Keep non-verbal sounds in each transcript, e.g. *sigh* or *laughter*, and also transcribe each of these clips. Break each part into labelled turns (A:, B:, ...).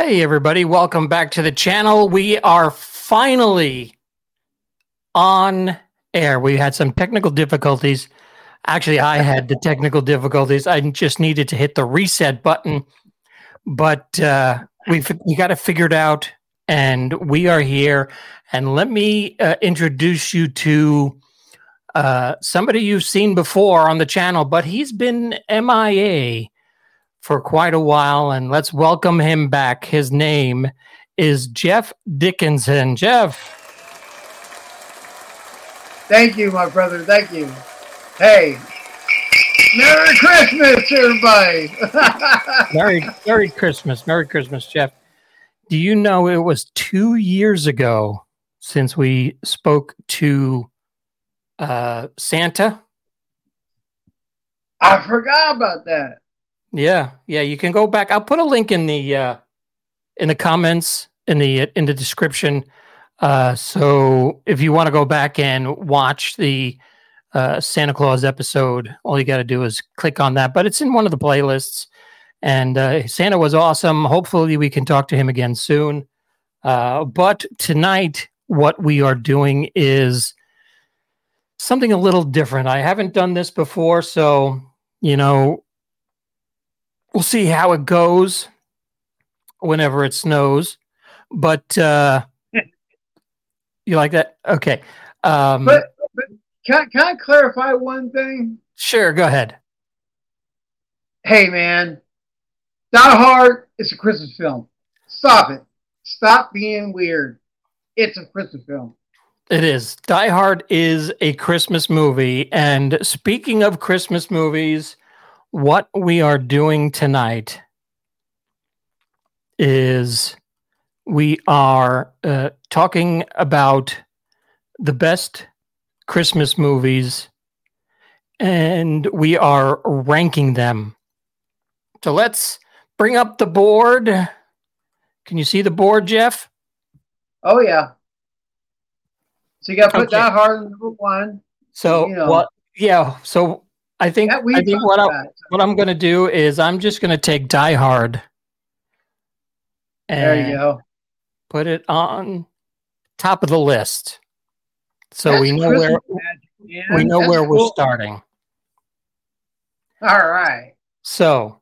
A: Hey, everybody, welcome back to the channel. We are finally on air. We had some technical difficulties. Actually, I had the technical difficulties. I just needed to hit the reset button, but uh, we've we got it figured out, and we are here. And let me uh, introduce you to uh, somebody you've seen before on the channel, but he's been MIA for quite a while, and let's welcome him back. His name is Jeff Dickinson. Jeff.
B: Thank you, my brother. Thank you. Hey, Merry Christmas, everybody. *laughs*
A: Merry, Merry Christmas. Merry Christmas, Jeff. Do you know it was two years ago since we spoke to uh, Santa?
B: I forgot about that.
A: Yeah, yeah. You can go back. I'll put a link in the uh, in the comments in the in the description. Uh, so if you want to go back and watch the uh, Santa Claus episode, all you got to do is click on that. But it's in one of the playlists. And uh, Santa was awesome. Hopefully, we can talk to him again soon. Uh, but tonight, what we are doing is something a little different. I haven't done this before, so you know, we'll see how it goes whenever it snows. But uh, you like that? Okay. Um,
B: But, but can, can I clarify one thing?
A: sure, go ahead.
B: Hey, man, Die Hard is a Christmas film. Stop it. Stop being weird. It's a Christmas film.
A: It is. Die Hard is a Christmas movie. And speaking of Christmas movies, what we are doing tonight is we are uh, talking about the best Christmas movies and we are ranking them. So let's bring up the board. Can you see the board, Jeff?
B: Oh, yeah. So you got to put
A: Okay.
B: Die Hard number one.
A: So
B: You know.
A: what? Yeah. So I think
B: we
A: I think what I what I'm going to do is I'm just going to take Die Hard
B: There you go.
A: put it on top of the list, so
B: That's
A: we know where we know where we're starting.
B: All right.
A: So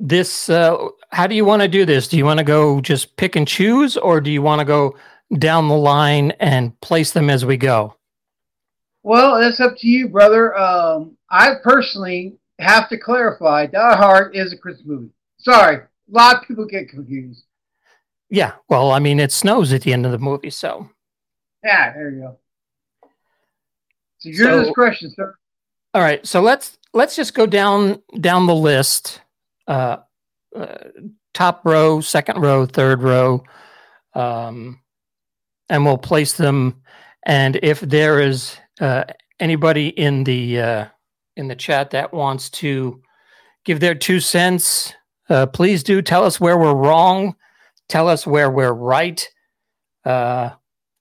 A: this, uh, how do you want to do this? Do you want to go just pick and choose, or do you want to go down the line and place them as we go?
B: Well, that's up to you, brother. Um, I personally have to clarify Die Hard is a Christmas movie. Sorry, a lot of people get confused.
A: Yeah. Well, I mean, it snows at the end of the movie, so
B: Yeah, there you go. So your
A: So-
B: discretion, sir.
A: All right, so let's let's just go down down the list. Uh, uh, top row, second row, third row, um, and we'll place them. And if there is uh, anybody in the uh, in the chat that wants to give their two cents, uh, please do tell us where we're wrong. Tell us where we're right. Uh,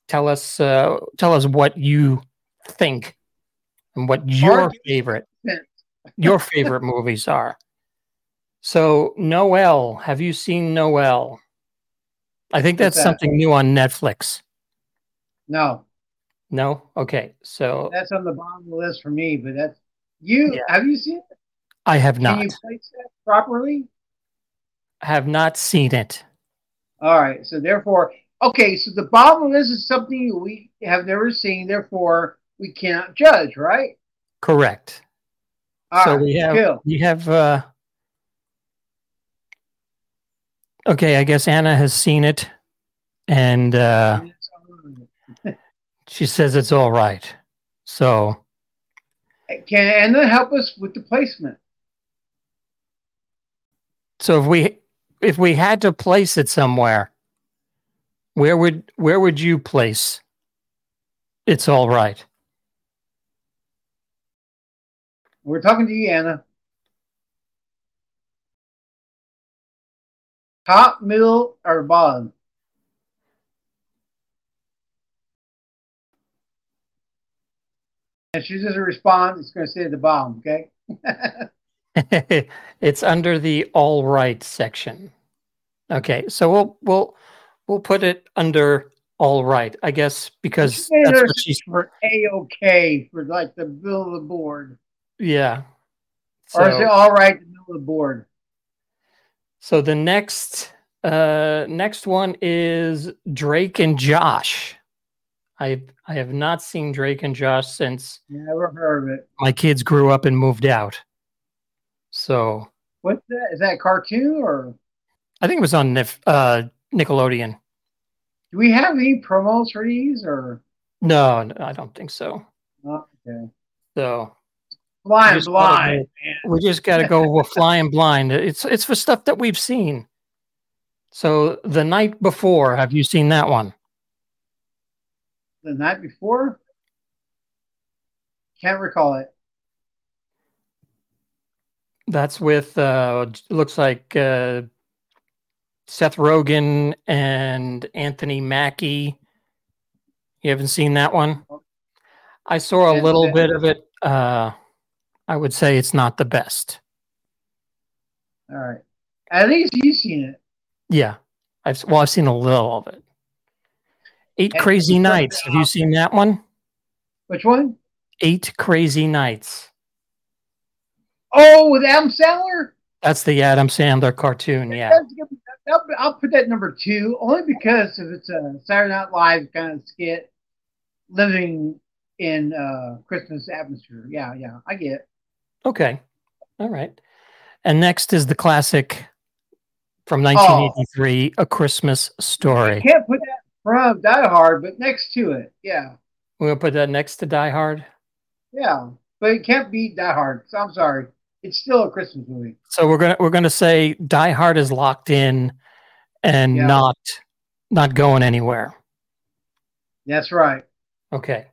A: tell us uh, tell us what you think and what your favorite your favorite movies are. So Noel, have you seen Noel? I think that's
B: that?
A: something new on Netflix.
B: No,
A: No? Okay. So
B: that's on the bottom of the list for me. But that's you.
A: Yeah.
B: Have you seen it?
A: I have
B: Can
A: not
B: you place that properly?
A: have not seen it.
B: All right. So therefore, okay. So the bottom of the list is something we have never seen. Therefore, we cannot judge. Right.
A: Correct.
B: All
A: so
B: right,
A: we have
B: cool.
A: we have uh Okay, I guess Anna has seen it and uh she says it's all right. So
B: Can Anna help us with the placement?
A: So if we if we had to place it somewhere, where would where would you place? It's all right.
B: We're talking to you, Anna. Top, middle, or bottom? And she doesn't respond, it's going to say at the bottom, okay? *laughs*
A: it's under the all right section. Okay, so we'll we'll we'll put it under all right, I guess, because that's what she's.
B: for a okay for like the middle of the board,
A: Yeah.
B: or is it all right in the middle of the board?
A: so the next uh next one is Drake and Josh. I I have not seen Drake and Josh since
B: Never heard of it.
A: my kids grew up and moved out. So
B: What's that? Is that cartoon or
A: I think it was on Nif- uh, Nickelodeon.
B: do we have any promos for these or?
A: No, no, I don't think so.
B: Oh, okay.
A: So just
B: blind,
A: we just got to go with *laughs* flying blind. It's it's for stuff that we've seen. So the night before, have you seen that one?
B: The night before? Can't recall it.
A: That's with uh looks like uh Seth Rogen and Anthony Mackie. You haven't seen that one? I saw a
B: Yes,
A: little
B: yes.
A: bit of it. Uh I would say it's not the best.
B: All right. At least you've seen it.
A: Yeah. I've well I've seen a little of it. Eight
B: And
A: Crazy Nights. Have you seen that one?
B: Which one?
A: Eight Crazy Nights.
B: Oh, with Adam Sandler?
A: That's the Adam Sandler cartoon, yeah.
B: That's gonna be- I'll, put that number two, only because if it's a Saturday Night Live kind of skit, living in uh, Christmas atmosphere. Yeah, yeah, I get. it.
A: Okay. All right. And next is the classic from
B: Oh.
A: 1983, A Christmas Story.
B: Can't put that from Die Hard, but next to it. Yeah,
A: to put that next to Die Hard.
B: yeah, but it can't beat Die Hard. So I'm sorry, it's still a Christmas movie.
A: So we're going to we're to say Die Hard is locked in and
B: Yeah.
A: not not going anywhere.
B: That's right.
A: Okay.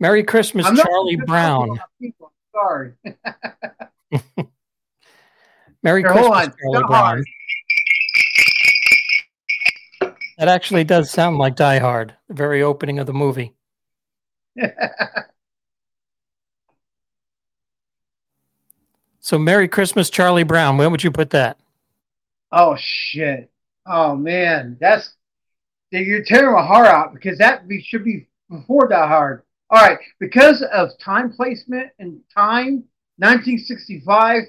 A: Merry Christmas
B: I'm
A: Charlie Brown.
B: talk about people. Sorry. *laughs*
A: Merry
B: Here,
A: Christmas. Charlie
B: Die
A: Brown.
B: Hard.
A: That actually does sound like Die Hard, the very opening of the movie. *laughs* So Merry Christmas Charlie Brown. Where would you put that?
B: oh shit. Oh man, that's you're tearing my heart out because that be, should be before Die Hard. All right, because of time placement and time, 1965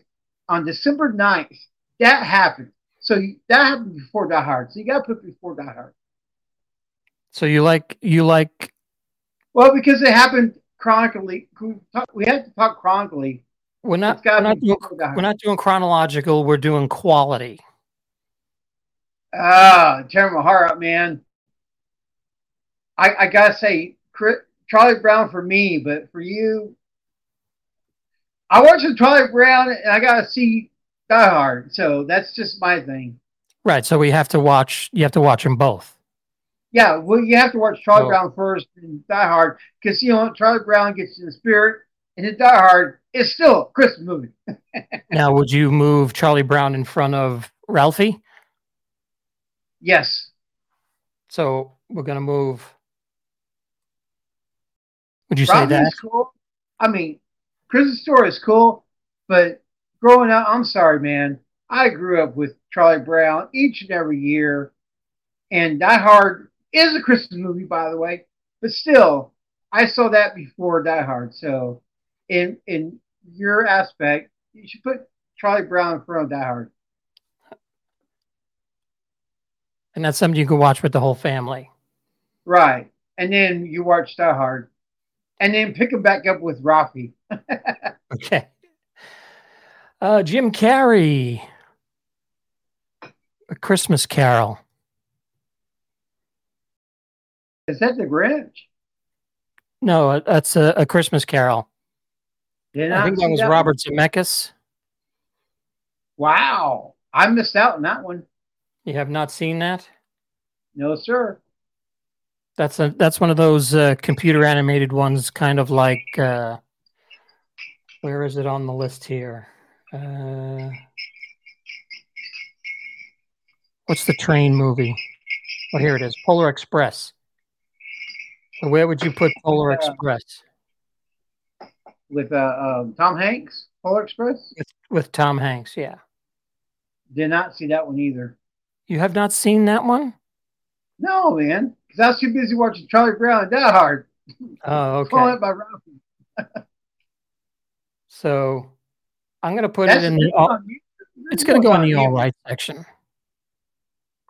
B: on December 9th, that happened. So that happened before Die Hard. So you got to put before Die Hard.
A: So you like you like
B: Well, because it happened chronically. We have to talk chronically.
A: we're not we're not doing,
B: before Die Hard.
A: we're not doing chronological. We're doing quality.
B: Ah, tearing my heart out, man. I I gotta say, Chris, Charlie Brown for me, but for you, I watched the Charlie Brown and I gotta see Die Hard, so that's just my thing.
A: Right. So we have to watch. You have to watch them both.
B: Yeah, well, you have to watch Charlie
A: Oh.
B: Brown first and Die Hard because you know Charlie Brown gets in the spirit, and then Die Hard is still a Christmas movie. *laughs*
A: Now, would you move Charlie Brown in front of Ralphie?
B: Yes,
A: So we're gonna move. Would you say that?
B: cool. I mean, Christmas Story is cool, but growing up, I'm sorry, man. I grew up with Charlie Brown each and every year, and Die Hard is a Christmas movie, by the way. But still, I saw that before Die Hard. So, in in your aspect, you should put Charlie Brown in front of Die Hard.
A: And that's something you can watch with the whole family.
B: Right, and then you watch Die Hard, and then pick him back up with Rafi. *laughs*
A: Okay. Uh, Jim Carrey, A Christmas Carol.
B: Is that the Grinch?
A: No, uh, that's a, a Christmas Carol.
B: Did
A: I think that was
B: one.
A: Robert Zemeckis.
B: Wow, I missed out on that one.
A: You have not seen that?
B: No, sir.
A: That's a that's one of those uh, computer animated ones, kind of like uh, where is it on the list here? Uh, what's the train movie? Oh, here it is, Polar Express. So where would you put Polar
B: Yeah.
A: Express
B: With uh, um, Tom Hanks, Polar Express.
A: with, with Tom Hanks? Yeah.
B: Did not see that one either.
A: You have not seen that one?
B: No, man, because I was too busy watching Charlie Brown and Die Hard.
A: Oh, okay.
B: Calling it by Ralphie. *laughs*
A: So I'm going to put
B: That's
A: it in the.
B: it's
A: All, it's going to go in the all right section.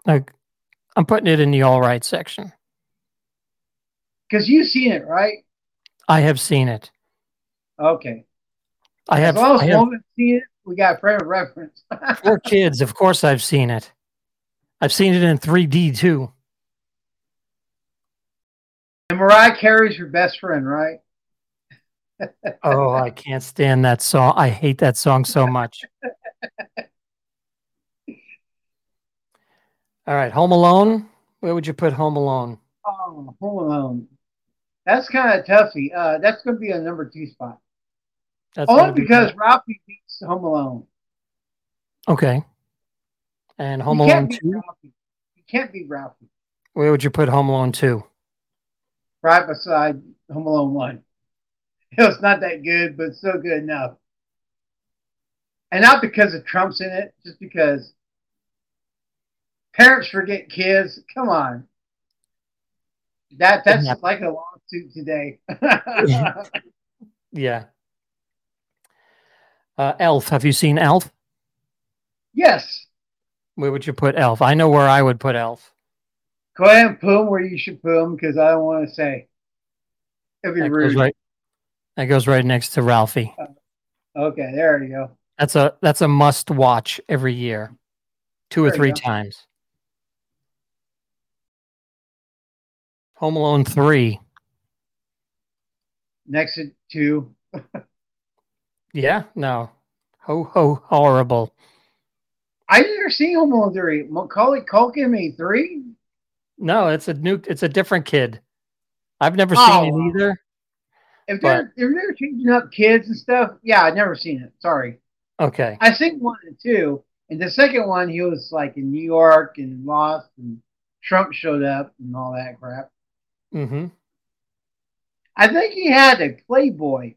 A: Like, I'm putting it in the all right section.
B: Because you've seen it, right?
A: I have seen it.
B: Okay.
A: I have,
B: as long as
A: I have
B: seen it, we got a frame of reference. *laughs*
A: four kids. Of course, I've seen it. I've seen it in 3D too.
B: and Mariah Carey's your best friend, right?
A: Oh, I can't stand that song. I hate that song so much. All right, Home Alone. Where would you put Home Alone?
B: Oh, Home Alone. That's kind of toughy. Uh, that's going to be a number two spot.
A: That's
B: Only
A: be-
B: because Ralphie beats Home Alone.
A: okay. And Home
B: you
A: Alone two.
B: You can't beat Ralphie.
A: Where would you put Home Alone two?
B: Right beside Home Alone one. *laughs* It's not that good, but still good enough. And not because of Trump's in it, just because parents forget kids. Come on. That that's
A: Yeah.
B: like a lawsuit today. *laughs*
A: Yeah. Uh, Elf. Have you seen Elf?
B: yes.
A: Where would you put Elf? I know where I would put Elf.
B: Go ahead and put them where you should put them because I don't want to say. It'd be
A: That
B: rude.
A: goes right. That goes right next to Ralphie.
B: Okay, there you go.
A: That's a that's a must watch every year, two or
B: There you
A: three times. Home Alone three.
B: Next to. *laughs*
A: Yeah, no, ho ho horrible.
B: I never seen Home Alone three. Macaulay Culkin made three.
A: No, it's a new. It's a different kid. I've never
B: Oh,
A: seen it oh. either.
B: If they're if they're changing up kids and stuff, yeah, I've never seen it. Sorry,
A: Okay.
B: I think one and two, and the second one he was like in New York and lost, and Trump showed up and all that crap.
A: Mm-hmm.
B: I think he had a Playboy,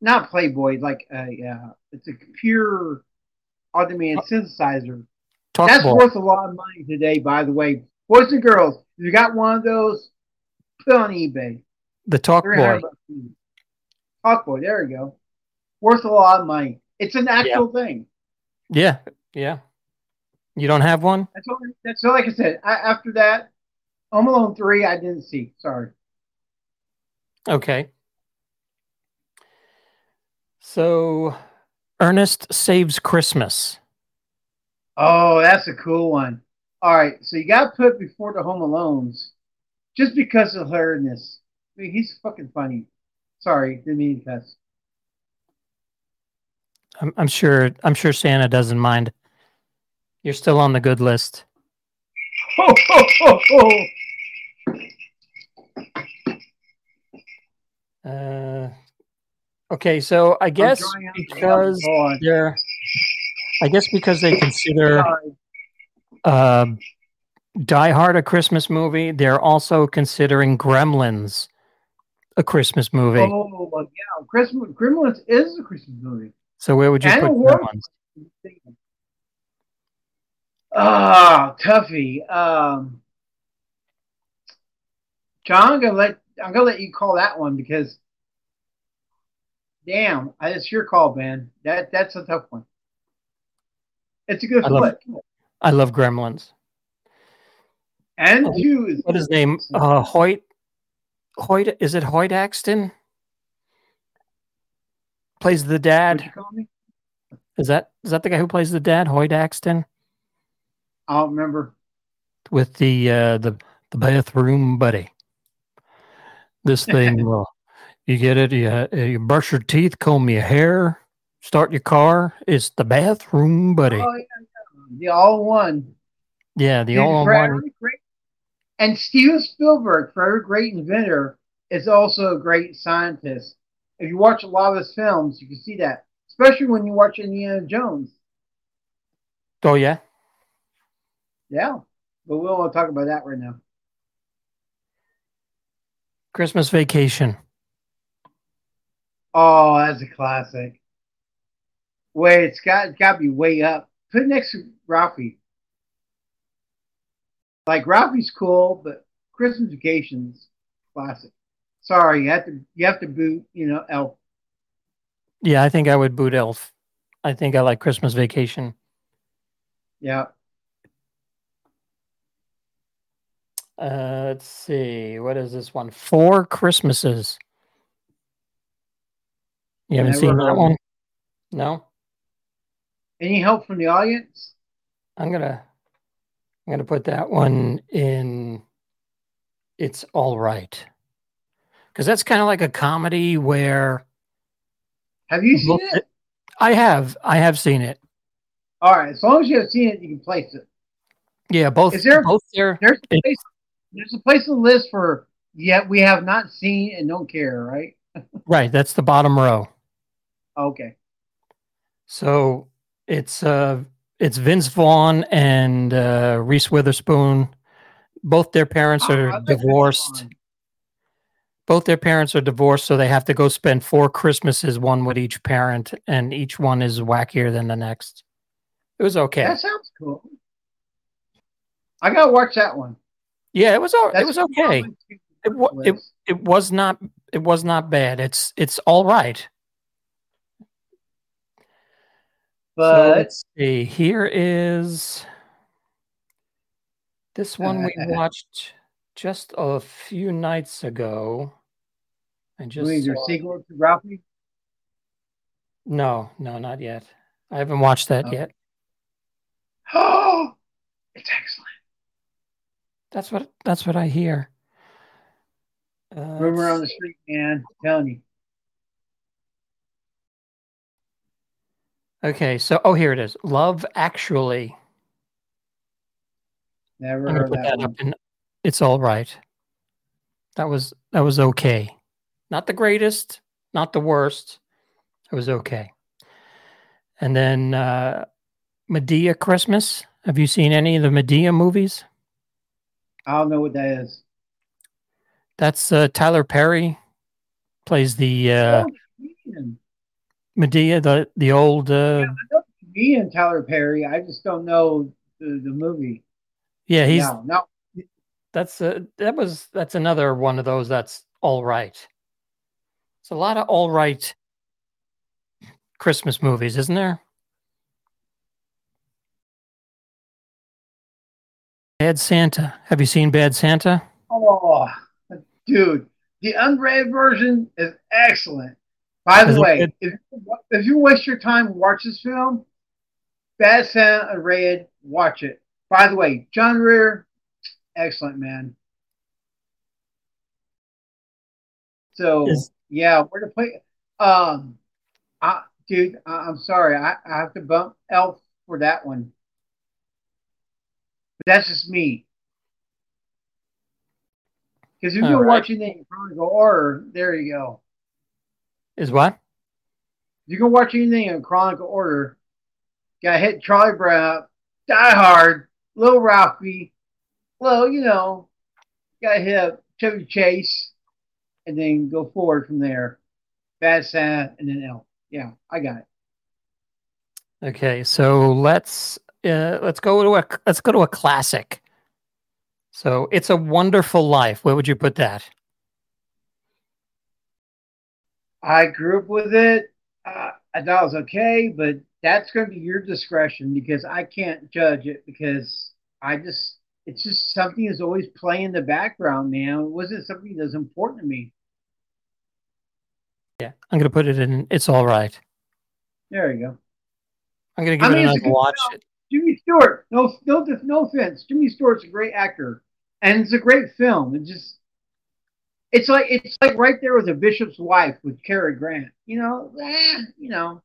B: not Playboy, like a uh, it's a pure on-demand synthesizer.
A: Talk
B: That's
A: boy.
B: worth a lot of money today, by the way. Boys and girls, if you got one of those, put it on eBay.
A: The talk
B: Three
A: boy.
B: hundred bucks. each. Talk boy, there you go. Worth a lot of money. It's an actual thing.
A: Yeah, yeah. You don't have one?
B: That's all. That's all. Like I said, I, after that, Home Alone three, I didn't see. Sorry.
A: Okay. So, Ernest saves Christmas.
B: Oh, that's a cool one. All right, so you got to put before the Home Alones, just because of hilarious. He's fucking funny. Sorry, didn't mean to cuss.
A: I'm, I'm sure. I'm sure Santa doesn't mind. You're still on the good list.
B: Ho, ho, ho, ho.
A: Uh, okay, so I guess
B: I'm drawing out the
A: because they're, I guess because they consider uh, Die Hard a Christmas movie, they're also considering Gremlins a Christmas movie.
B: Oh, yeah. Christmas, Gremlins is a Christmas movie.
A: So where would you
B: and
A: put Gremlins?
B: Ah, Tuffy. Um, John, I'm gonna let I'm gonna let you call that one because, damn, it's your call, man. That that's a tough one. It's a good
A: I love I love Gremlins.
B: and
A: Oh,
B: two is
A: What is his name? Uh, Hoyt. Hoyt. Is it Hoyt Axton? Plays the dad.
B: you call me?
A: Is that is that the guy who plays the dad? Hoyt Axton
B: I don't remember.
A: with the uh, the the bathroom buddy. This *laughs* thing will you get it? You, you brush your teeth, comb your hair, start your car. It's the bathroom buddy.
B: Oh yeah, yeah. the all one.
A: yeah, the
B: Dude,
A: all one.
B: great, and Steven Spielberg, for every great inventor, is also a great scientist. If you watch a lot of his films, you can see that, especially when you watch Indiana Jones.
A: Oh yeah.
B: Yeah, but we won't talk about that right now.
A: Christmas Vacation.
B: Oh, that's a classic. Wait, it's got it's got to be way up. Put it next to Ralphie. Like Ralphie's cool, but Christmas Vacation's classic. Sorry, you have to you have to boot, you know, Elf.
A: Yeah, I think I would boot Elf. I think I like Christmas Vacation.
B: Yeah.
A: Uh, let's see. What is this one? Four Christmases. You haven't
B: Never
A: seen that one? No.
B: Any help from the audience?
A: I'm gonna I'm gonna put that one in it's all right. Because that's kind of like a comedy where
B: Have you seen it?
A: I have I have seen it.
B: All right. As long as you have seen it, you can place it.
A: Yeah, both
B: Is there-
A: both there.
B: There's a place, there's a place on the list for yet we have not seen and don't care, right? *laughs*
A: Right, that's the bottom row.
B: Okay.
A: So it's uh it's Vince Vaughn and uh, Reese Witherspoon. Both their parents
B: Oh,
A: are divorced. Both their parents are divorced, so they have to go spend four Christmases, one with each parent, and each one is wackier than the next. It was okay.
B: That sounds cool. I gotta watch that one.
A: yeah, it was. all- It was okay. It, it it was not. It was not bad. It's it's all right. So
B: But
A: let's see. Here is this one we watched just a few nights ago.
B: Do
A: just
B: sequel to Ralphie?
A: no, no, not yet. I haven't watched that
B: Oh.
A: yet.
B: Oh, *gasps* it's excellent.
A: That's what that's what I hear. Uh,
B: Rumor on the street, man. I'm telling you.
A: Okay, so oh, here it is. Love Actually.
B: Never heard that,
A: that in. It's all right. That was that was okay. Not the greatest, not the worst. It was okay. And then uh Madea Christmas. Have you seen any of the Madea movies?
B: I don't know what that is.
A: That's uh, Tyler Perry plays the uh,
B: oh.
A: Madea, the the old. Uh,
B: me and Tyler Perry. I just don't know the, the movie.
A: yeah, he's
B: no, no.
A: that's uh, that was that's another one of those that's all right. It's a lot of all right Christmas movies, isn't there? Bad Santa. Have you seen Bad Santa?
B: Oh, dude, the unrated version is excellent. By the way,
A: good?
B: if, if you waste your time watch this film, Bad Santa unrated, watch it. By the way, John Ritter, excellent man. So
A: Is-
B: yeah, we're to play. Um, I, dude, I, I'm sorry, I, I have to bump Elf for that one. But that's just me. Because if you're
A: right.
B: watching the Chronicle Order, there you go.
A: Is what?
B: You can watch anything in Chronicle Order, got hit Charlie Brown, Die Hard, Little Ralphie, well, you know, got hit up Chevy Chase, and then go forward from there. Bad Santa, and then Elf. Yeah, I got it.
A: Okay, so let's uh, let's go to a let's go to a classic. So it's a Wonderful Life. Where would you put that?
B: I grew up with it. Uh, I thought it was okay, but that's going to be your discretion because I can't judge it because I just, it's just something that's always playing in the background, man. It wasn't something that's important to me.
A: Yeah, I'm gonna put it in. It's all right.
B: There you go.
A: I'm gonna
B: I
A: give
B: mean,
A: it
B: a
A: another watch.
B: film. Jimmy Stewart, no, no, no offense. Jimmy Stewart's a great actor, and it's a great film. It just, it's like it's like right there with the Bishop's Wife with Cary Grant. You know, eh, you know.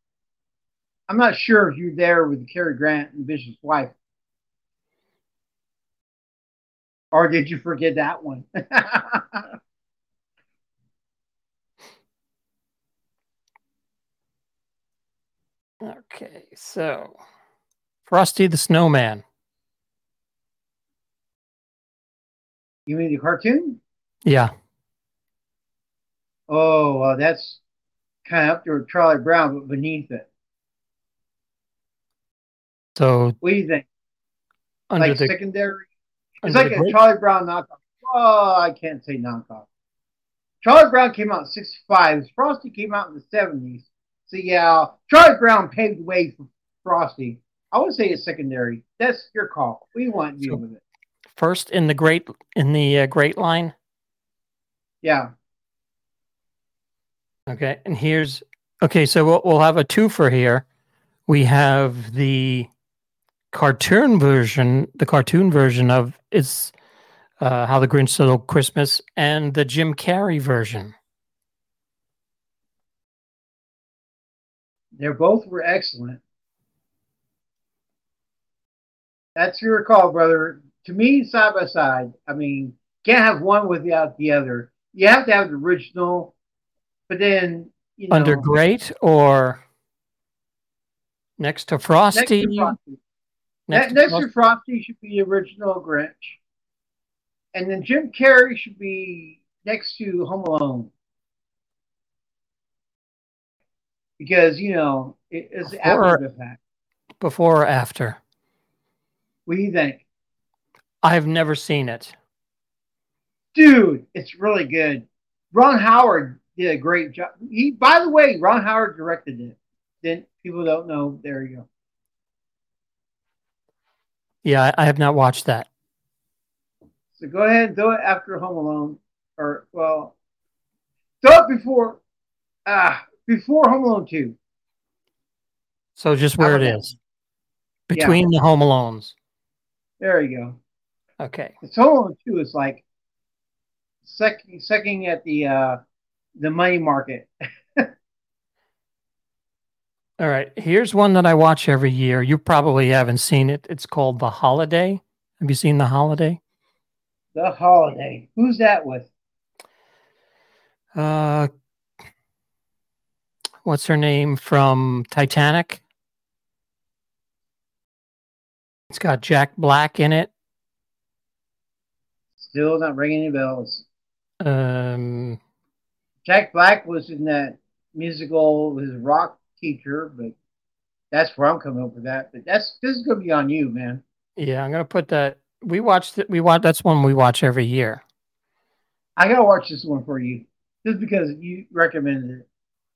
B: I'm not sure if you're there with Cary Grant and Bishop's Wife, or did you forget that one? *laughs*
A: Okay, so Frosty the Snowman.
B: you mean the cartoon?
A: Yeah,
B: Oh, well, that's kind of up with Charlie Brown, but beneath it.
A: so
B: What do you think?
A: under
B: like
A: the
B: secondary It's like a Charlie Brown knockoff. Oh, I can't say knockoff. Charlie Brown came out in 65. Frosty came out in the 70s. So, yeah, Charlie Brown paved the way for Frosty. I would say it's secondary. That's your call. We want you so, with it.
A: First in the great in the uh, great line.
B: Yeah.
A: Okay, and here's okay. So we'll we'll have a twofer here. We have the cartoon version, the cartoon version of it's uh, How the Grinch Stole Christmas, and the Jim Carrey version.
B: They both were excellent. That's your call, brother. To me, side by side. I mean, can't have one without the other. You have to have the original, but then you know,
A: under great or next to Frosty. Next to Frosty.
B: Next, next, to, Frosty should be the original Grinch, and then Jim Carrey should be next to Home Alone because you know it is after the fact.
A: Before or after?
B: What do you think?
A: I've never seen it.
B: Dude, it's really good. Ron Howard did a great job. He, by the way, Ron Howard directed it. Then people don't know. There you go.
A: Yeah, I have not watched that.
B: So go ahead and do it after Home Alone, or well, do it before, ah, before Home Alone two.
A: So just where it is, between yeah. the Home Alones.
B: There you go.
A: Okay.
B: The Alone two is like sucking sucking at the uh the money market. *laughs*
A: All right. Here's one that I watch every year. You probably haven't seen it. It's called The Holiday. Have you seen The Holiday?
B: The Holiday. Who's that with?
A: Uh what's her name from Titanic? It's got Jack Black in it.
B: Still not ringing any bells.
A: Um,
B: Jack Black was in that musical, his rock teacher, but that's where I'm coming up with that. But that's this is gonna be on you, man.
A: Yeah, I'm gonna put that. We watched it. We watch. That's one we watch every year.
B: I gotta watch this one for you, just because you recommended it.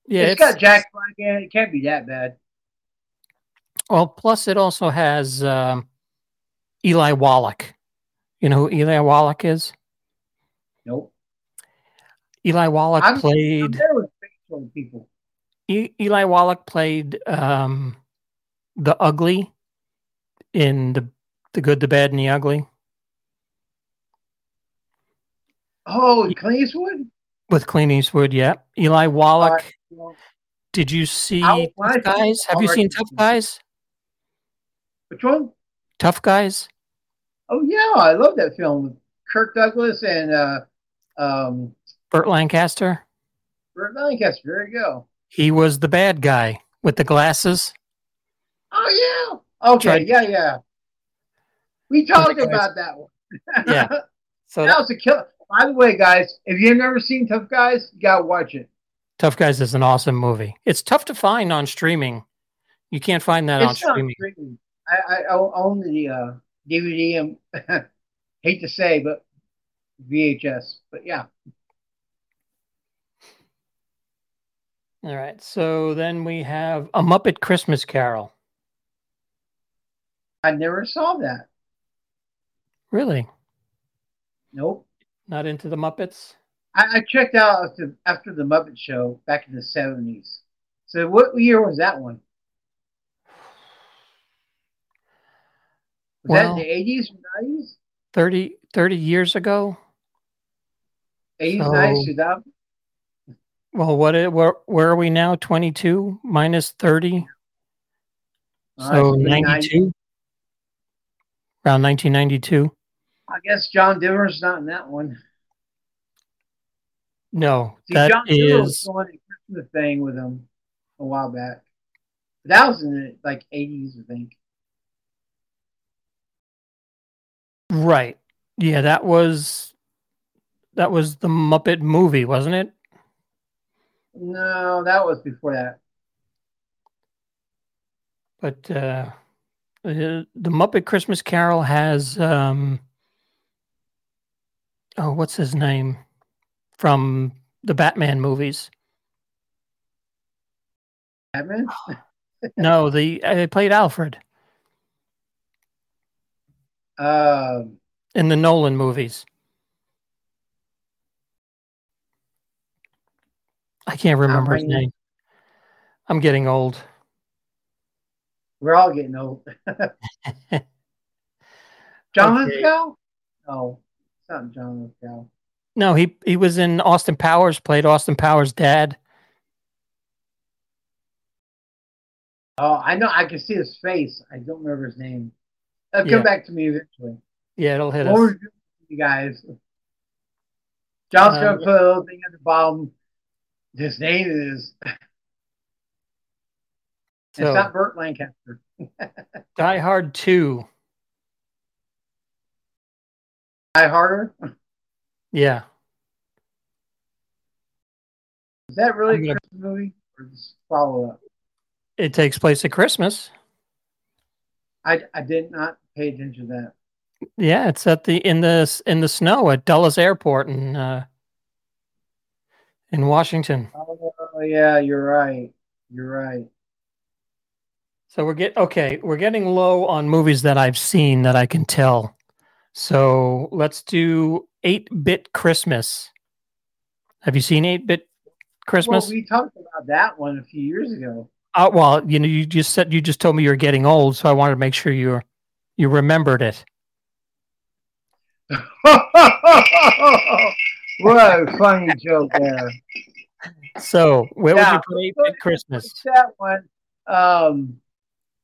A: Yeah,
B: it's, it's got Jack Black in it. It can't be that bad.
A: Well, plus it also has um, Eli Wallach. You know who Eli Wallach is? Eli Wallach I'm, played. I'm people. E- Eli Wallach played um, the ugly in the the good, the bad, and the ugly.
B: Oh, Clint Eastwood.
A: With Clint Eastwood, yeah. Eli Wallach. Uh, Did you see Tough Guys? Have you seen Tough Guys?
B: Which one?
A: Tough Guys.
B: Oh yeah, I love that film. With Kirk Douglas and uh, um,
A: Burt Lancaster.
B: Burt Lancaster. There you go.
A: He was the bad guy with the glasses.
B: Oh yeah. Okay. Yeah, yeah. We talked about that one. *laughs*
A: yeah.
B: So that was a killer. By the way, guys, if you've never seen Tough Guys, you gotta watch it.
A: Tough Guys is an awesome movie. It's tough to find on streaming. You can't find that it's on streaming. streaming.
B: I, I own the uh, DVD and *laughs* hate to say, but VHS. But yeah.
A: All right. So then we have a Muppet Christmas Carol.
B: I never saw that.
A: Really?
B: Nope.
A: Not into the Muppets?
B: I, I checked out after, after the Muppet Show back in the 70s. So what year was that one? Was well, that in the 80s or 90s?
A: 30, 30 years ago.
B: 80s, so, 90s, 2000?
A: Well, what where where are we now? 22 minus 30. so 92. Around 1992. I
B: guess John Denver's not in that one.
A: No, See, that John is
B: doing the thing with him a while back. But that was in the like 80s, I think.
A: Right. Yeah, that was that was the Muppet movie, wasn't it?
B: No, that was before that.
A: But uh, the Muppet Christmas Carol has um, oh, what's his name from the Batman movies?
B: Batman. *laughs*
A: no, the I played Alfred.
B: Um,
A: in the Nolan movies. I can't remember his name. I'm getting old.
B: We're all getting old. *laughs* John okay. Lithgow? No, it's not John Lithgow.
A: No, he he was in Austin Powers, played Austin Powers' dad.
B: Oh, I know. I can see his face. I don't remember his name. Uh, That'll yeah. come back to me eventually.
A: Yeah, it'll hit what us.
B: You guys. John's uh, gonna put a little thing at the bottom. His name is. So, it's not Burt Lancaster. *laughs*
A: Die Hard Two.
B: Die Harder.
A: Yeah.
B: Is that really gonna, a Christmas movie or just follow up?
A: It takes place at Christmas.
B: I I did not pay attention to that.
A: Yeah, it's at the in the in the snow at Dulles Airport in uh, in Washington.
B: Oh yeah, you're right. You're right.
A: So we're get okay. We're getting low on movies that I've seen that I can tell. So let's do eight bit Christmas. Have you seen eight bit Christmas?
B: Well, we talked about that one a few years ago.
A: Uh, well, you know, you just said you just told me you're getting old, so I wanted to make sure you you remembered it. *laughs*
B: what a funny joke there.
A: So, where yeah, would you play at Christmas?
B: That one. Um,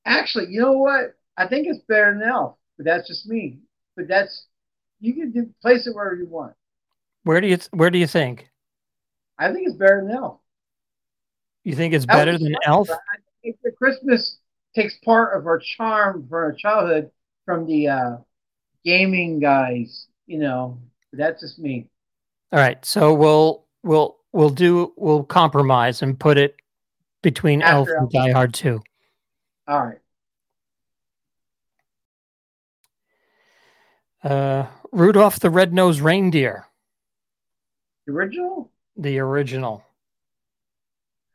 B: actually, you know what? I think it's better than Elf, but that's just me. But that's you can do, place it wherever you want.
A: Where do you Where do you think?
B: I think it's better than Elf.
A: You think it's better Elf than Elf? I
B: think the Christmas takes part of our charm for our childhood from the uh, gaming guys. You know, that's just me.
A: All right, so we'll we'll we'll do we'll compromise and put it between After Elf and. Die Hard Two.
B: All right.
A: Uh, Rudolph the Red-Nosed Reindeer.
B: The original?
A: The original.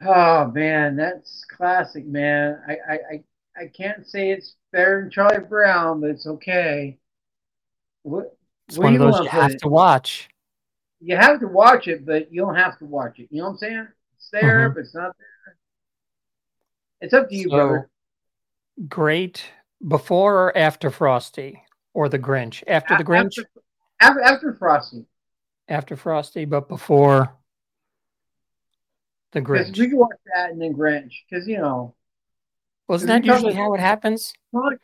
B: Oh man, that's classic, man. I I I, I can't say it's better than Charlie Brown, but it's okay. What,
A: it's one of those you have it? to watch.
B: You have to watch it, but you don't have to watch it. You know what I'm saying? It's there, mm-hmm. but it's not there. It's up to you, so, brother.
A: Great before or after Frosty or the Grinch? After the Grinch?
B: After, after Frosty.
A: After Frosty, but before the Grinch.
B: We can watch that and then Grinch because you know.
A: Wasn't that usually how it happens?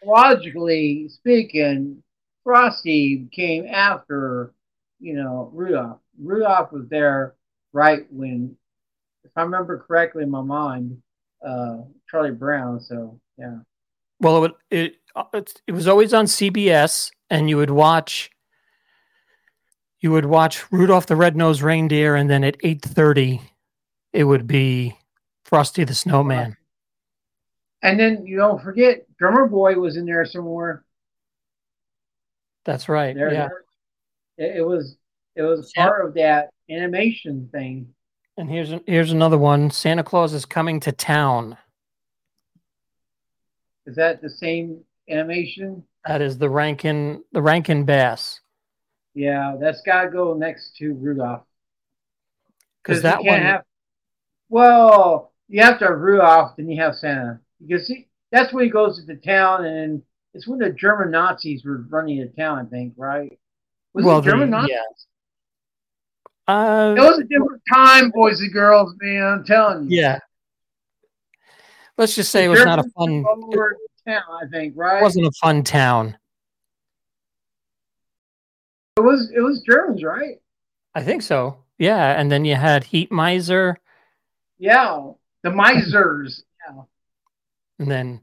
B: Logically speaking, Frosty came after, you know, Rudolph. Rudolph was there right when, if I remember correctly in my mind, uh, Charlie Brown. So yeah.
A: Well, it it uh, it was always on CBS, and you would watch. You would watch Rudolph the Red-Nosed Reindeer, and then at eight thirty, it would be Frosty the Snowman.
B: And then you don't forget, Drummer Boy was in there somewhere.
A: That's right. There, yeah,
B: there. It, was it was part of that animation thing.
A: And here's here's another one. Santa Claus is coming to town.
B: Is that the same animation?
A: That is the Rankin the Rankin Bass.
B: Yeah, that's got to go next to Rudolph.
A: Because that one.
B: Have, well, you have to have Rudolph, then you have Santa. Because he, that's when he goes to the town, and it's when the German Nazis were running the town, I think, right? Was well, it German Nazis?
A: Uh,
B: it was a different time, boys and girls, man. I'm telling
A: you. Yeah. Let's just say it was not a fun
B: town. I think, right?
A: It wasn't a fun town.
B: It was. It was Germans, right?
A: I think so. Yeah, and then you had Heat Miser.
B: Yeah, the Misers. yeah.
A: And then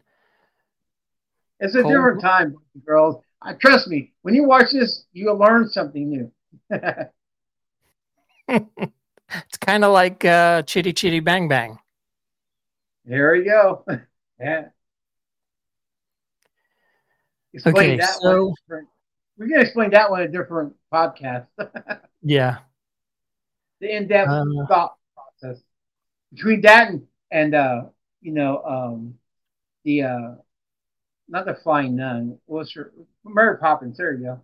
B: it's a Cold. different time, girls. Uh, trust me, when you watch this, you'll learn something new. *laughs*
A: it's kind of like uh, Chitty Chitty Bang Bang.
B: There we go. *laughs* yeah.
A: Explain okay, so
B: We can explain that one in a different podcast. *laughs*
A: yeah.
B: The in-depth
A: Uh.
B: thought process between that and, and uh, you know, um, the uh, not the Flying Nun. What's her? Mary Poppins. There you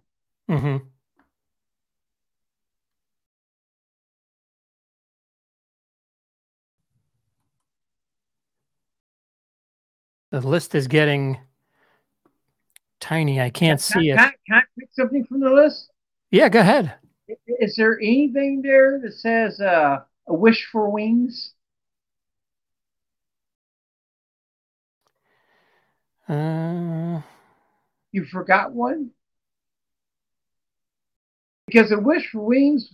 B: go.
A: hmm The list is getting tiny. I can't see
B: can,
A: it.
B: Can, I- can I pick something from the list?
A: Yeah, go ahead.
B: Is there anything there that says uh, a wish for wings?
A: Uh,
B: You forgot one? Because a wish for wings,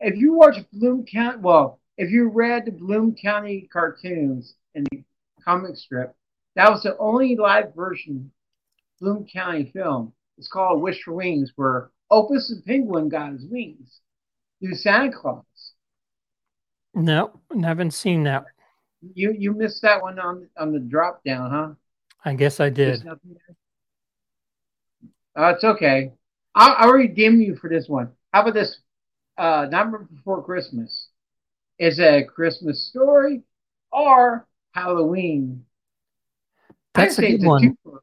B: if you watch Bloom County, well, if you read the Bloom County cartoons in the comic strip, that was the only live version Bloom County film. It's called Wish for Wings, where Opus the Penguin got his wings through Santa Claus.
A: no, I haven't seen that.
B: You you missed that one on on the drop down, huh?
A: I guess I did.
B: Uh, it's okay. I'll, I'll redeem you for this one. How about this? Uh, Nightmare Before Christmas. Is it a Christmas story or Halloween?
A: That's a good
B: a
A: one.
B: twofer.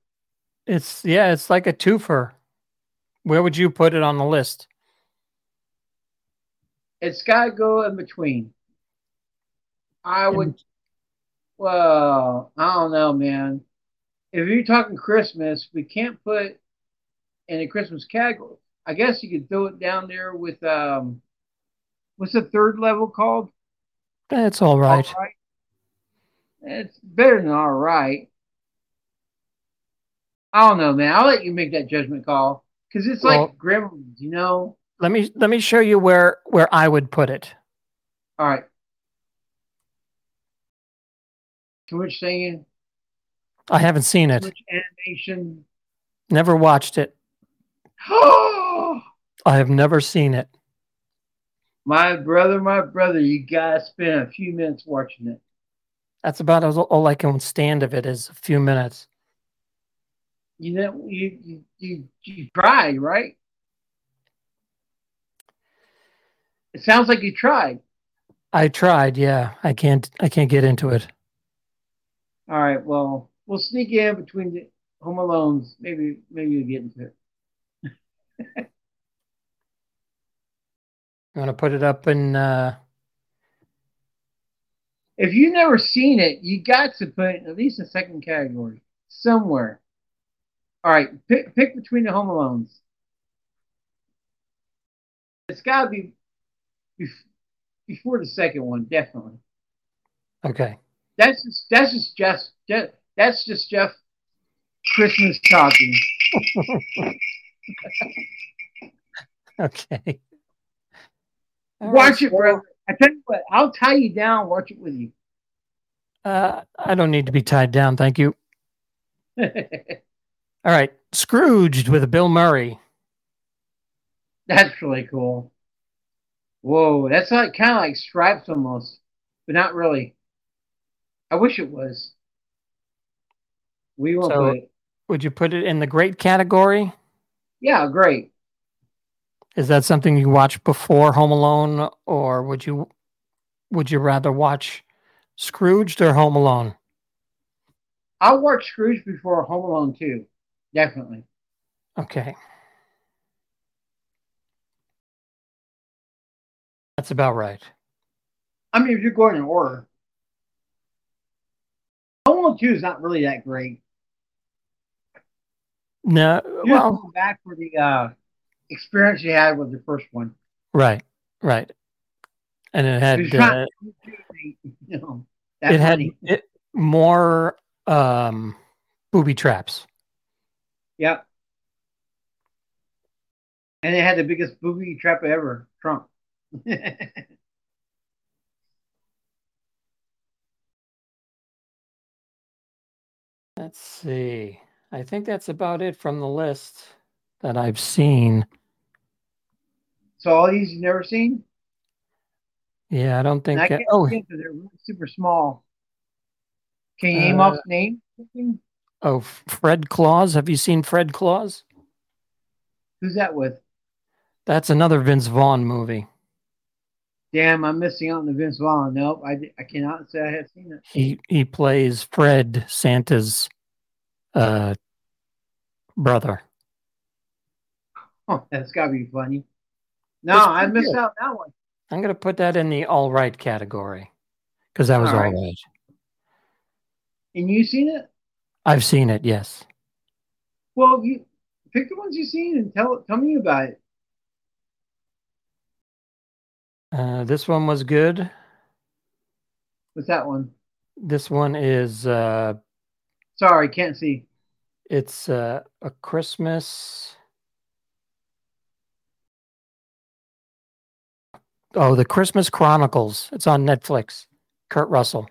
A: It's yeah, it's like a twofer. Where would you put it on the list?
B: It's got to go in between. I
A: In-
B: would, well, I don't know, man. If you're talking Christmas, we can't put in a Christmas category. I guess you could throw it down there with, um, what's the third level called?
A: That's all right.
B: All right. It's better than all right. I don't know, man. I'll let you make that judgment call because it's
A: Well-
B: like Gremlins, you know.
A: Let me let me show you where where I would put it.
B: All right. Too much singing,
A: I haven't seen
B: too
A: it.
B: much animation.
A: Never watched it.
B: Oh, *gasps*
A: I have never seen it.
B: my brother, my brother, you gotta spend a few minutes watching it.
A: That's about all I can stand of it is a few minutes.
B: You know, you you you, you tried, right? It sounds like you tried.
A: I tried, yeah. I can't I can't get into it.
B: All right, well, we'll sneak in between the Home Alones. Maybe maybe you'll get into it. *laughs*
A: I'm gonna put it up in uh
B: If you've never seen it, you got to put it at least a second category somewhere. All right, pick pick between the Home Alones. It's got to be bef- before the second one, definitely.
A: okay.
B: That's just that's just Jeff. Jeff that's just Jeff Christmas talking. *laughs*
A: Okay. All right,
B: Watch it,
A: so.
B: I tell you what, I'll tie you down. Watch it with you.
A: Uh, I don't need to be tied down, thank you. *laughs* All right. Scrooged with Bill Murray.
B: That's really cool. Whoa, that's like kind of like stripes almost, but not really. I wish it was. We won't
A: So-
B: put it.
A: Would you put it in the great category?
B: Yeah, great.
A: Is that something you watch before Home Alone, or would you would you rather watch Scrooged or Home Alone?
B: I'll watch Scrooge before Home Alone 2. Definitely.
A: Okay. That's about right.
B: I mean, if you're going in order. Home Alone 2 is not really that great.
A: No,
B: You
A: well,
B: go back for the uh, experience you had with the first one.
A: right, right. And it had uh,
B: you know,
A: it had it, more um, booby traps.
B: Yep. And it had the biggest booby trap ever, Trump. *laughs*
A: Let's see. I think that's about it from the list that I've seen.
B: so all these you've never seen?
A: Yeah, I don't think.
B: And I can't
A: oh,
B: see they're super small. Can you name
A: Uh,
B: off names?
A: Oh, Fred Claus. Have you seen Fred Claus?
B: Who's that with?
A: That's another Vince Vaughn movie.
B: Damn, I'm missing out on the Vince Vaughn. Nope, I, I cannot say I have seen it.
A: He he plays Fred Santa's uh brother.
B: Oh, that's gotta be funny. No, I missed
A: good.
B: out on that one.
A: I'm gonna put that in the all right category because that was
B: All
A: all
B: right.
A: right.
B: And you seen it?
A: I've seen it. Yes.
B: Well, you pick the ones you've seen and tell tell me about it.
A: Uh, this one was good.
B: What's that one?
A: This one is uh,
B: Sorry, can't see.
A: it's uh, a Christmas. Oh, the Christmas Chronicles. It's on Netflix. Kurt Russell.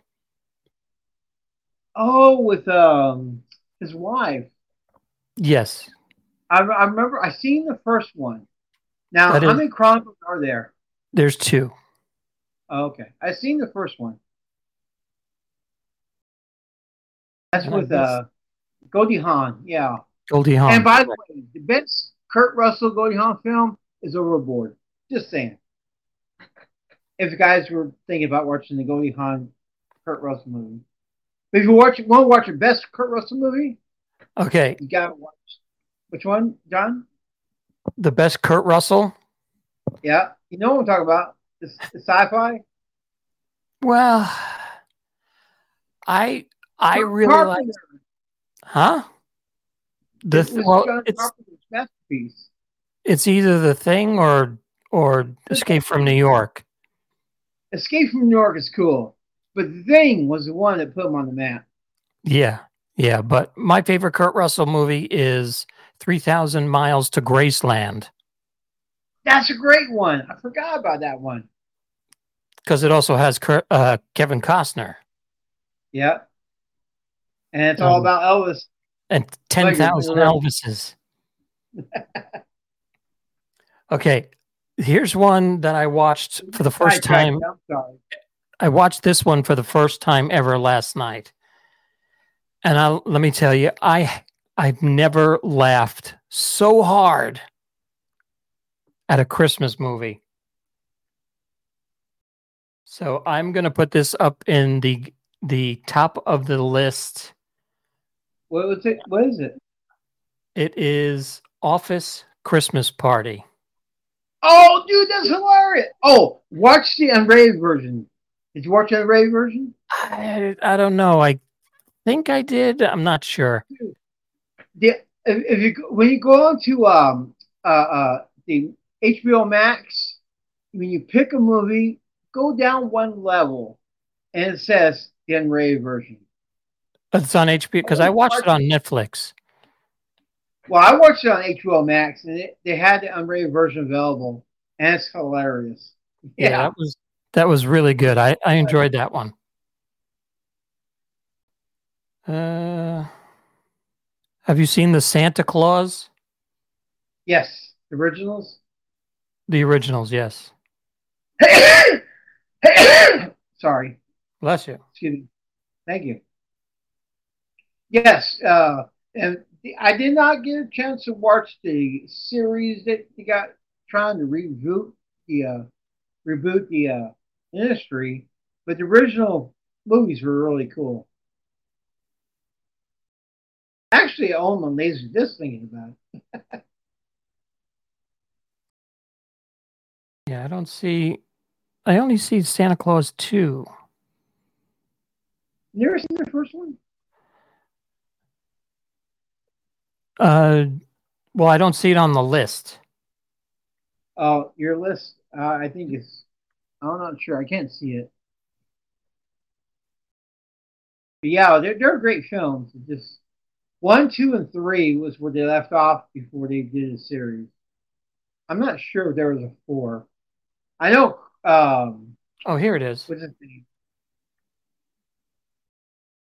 B: Oh, with um his wife.
A: Yes.
B: I, I remember I seen the first one. Now,
A: That
B: how
A: is-
B: many chronicles are there?
A: There's two.
B: Oh, okay, I seen the first one. That's
A: And
B: with uh Goldie Hawn, yeah.
A: Goldie Hawn.
B: And by the way, the best Kurt Russell Goldie Hawn film is Overboard. Just saying. If you guys were thinking about watching the Goldie Hawn Kurt Russell movie, if you watch want to watch your best Kurt Russell movie,
A: okay.
B: you gotta watch which one, John?
A: The best Kurt Russell.
B: Yeah, you know what I'm talking about. The, the sci-fi.
A: Well, I I really like. Huh? The well,
B: John
A: it's
B: Carpenter's masterpiece.
A: it's either the thing or or Escape from New York.
B: Escape from New York is cool, but The Thing was the one that put him on the map.
A: Yeah, yeah. But my favorite Kurt Russell movie is Three Thousand Miles to Graceland
B: That's a great one. I forgot about that one.
A: because it also has Kurt, uh, Kevin Costner
B: Yeah. And it's all
A: Um,
B: about Elvis.
A: and ten thousand
B: right.
A: Elvises. *laughs* okay, here's one that I watched for the first time.
B: I'm sorry.
A: I watched this one for the first time ever last night. And I let me tell you, I I've never laughed so hard at a Christmas movie. So I'm going to put this up in the the top of the list.
B: What was it? What is it?
A: It is Office Christmas Party.
B: Oh, dude, that's hilarious. Oh, watch the unrated version. Did you watch the unrated version?
A: I I don't know. I think I did. I'm not sure.
B: The, if, if you when you go on to um uh uh the HBO Max, when you pick a movie, go down one level, and it says the unrated version.
A: It's on HBO because I watched it on Netflix.
B: Well, I watched it on HBO Max, and it, they had the unrated version available, and it's hilarious.
A: Yeah,
B: Yeah,
A: that was that was really good. I I enjoyed that one. Uh, have you seen the Santa Claus?
B: yes, The originals.
A: The originals, yes. *coughs*
B: Sorry.
A: Bless you.
B: Excuse me. Thank you. Yes, uh, and I did not get a chance to watch the series that they got trying to reboot the uh, reboot the uh, industry, but the original movies were really cool. Actually, I own my laser disc thinking about it. *laughs*
A: Yeah, I don't see. I only see Santa Claus two.
B: You ever seen the first one?
A: Uh, well, I don't see it on the list.
B: Oh, your list. Uh, I think it's. I'm not sure. I can't see it. But yeah, they're they're great films. Just one, two, and three was where they left off before they did a series. I'm not sure if there was a four. I know. Um,
A: Oh, here it is.
B: what's his name?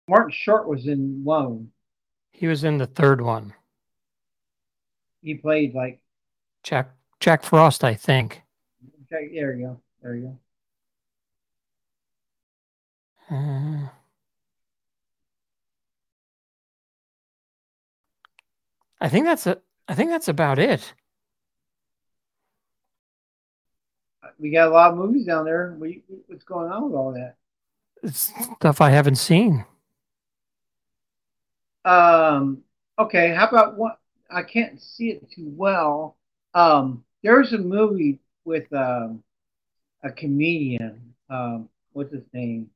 B: Martin Short was in one.
A: He was in the third one.
B: He played like.
A: Jack Jack Frost, I think.
B: Okay, there you go. There you go.
A: Uh, I think that's a. I think that's about it.
B: We got a lot of movies down there. We, what's going on with all that?
A: It's stuff I haven't seen.
B: Um. Okay. How about what? I can't see it too well. Um. There's a movie with um a comedian. Um. What's his name?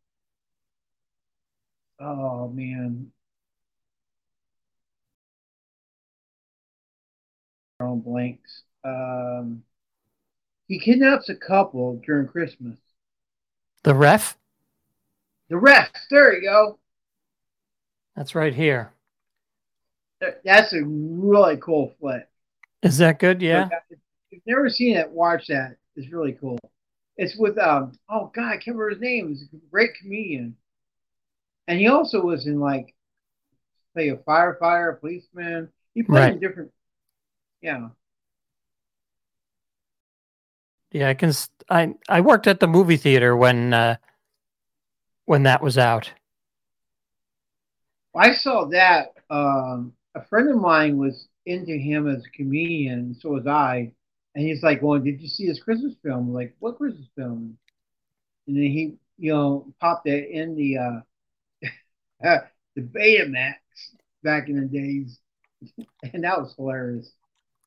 B: Oh man. On blanks. Um. He kidnaps a couple during Christmas.
A: The ref?
B: The ref. There you go.
A: That's right here.
B: That's a really cool flick.
A: Is that good? Yeah.
B: If you've never seen it, watch that. It's really cool. It's with um oh god, I can't remember his name. He's a great comedian. And he also was in like play a firefighter, a policeman. He played
A: Right.
B: in different yeah.
A: Yeah, I can. I I worked at the movie theater when uh, when that was out.
B: I saw that. Um, a friend of mine was into him as a comedian, so was I. And he's like, "Well, did you see his Christmas film?" I'm like, "What Christmas film?" And then he, you know, popped it in the uh, *laughs* the Betamax back in the days, *laughs* and that was hilarious.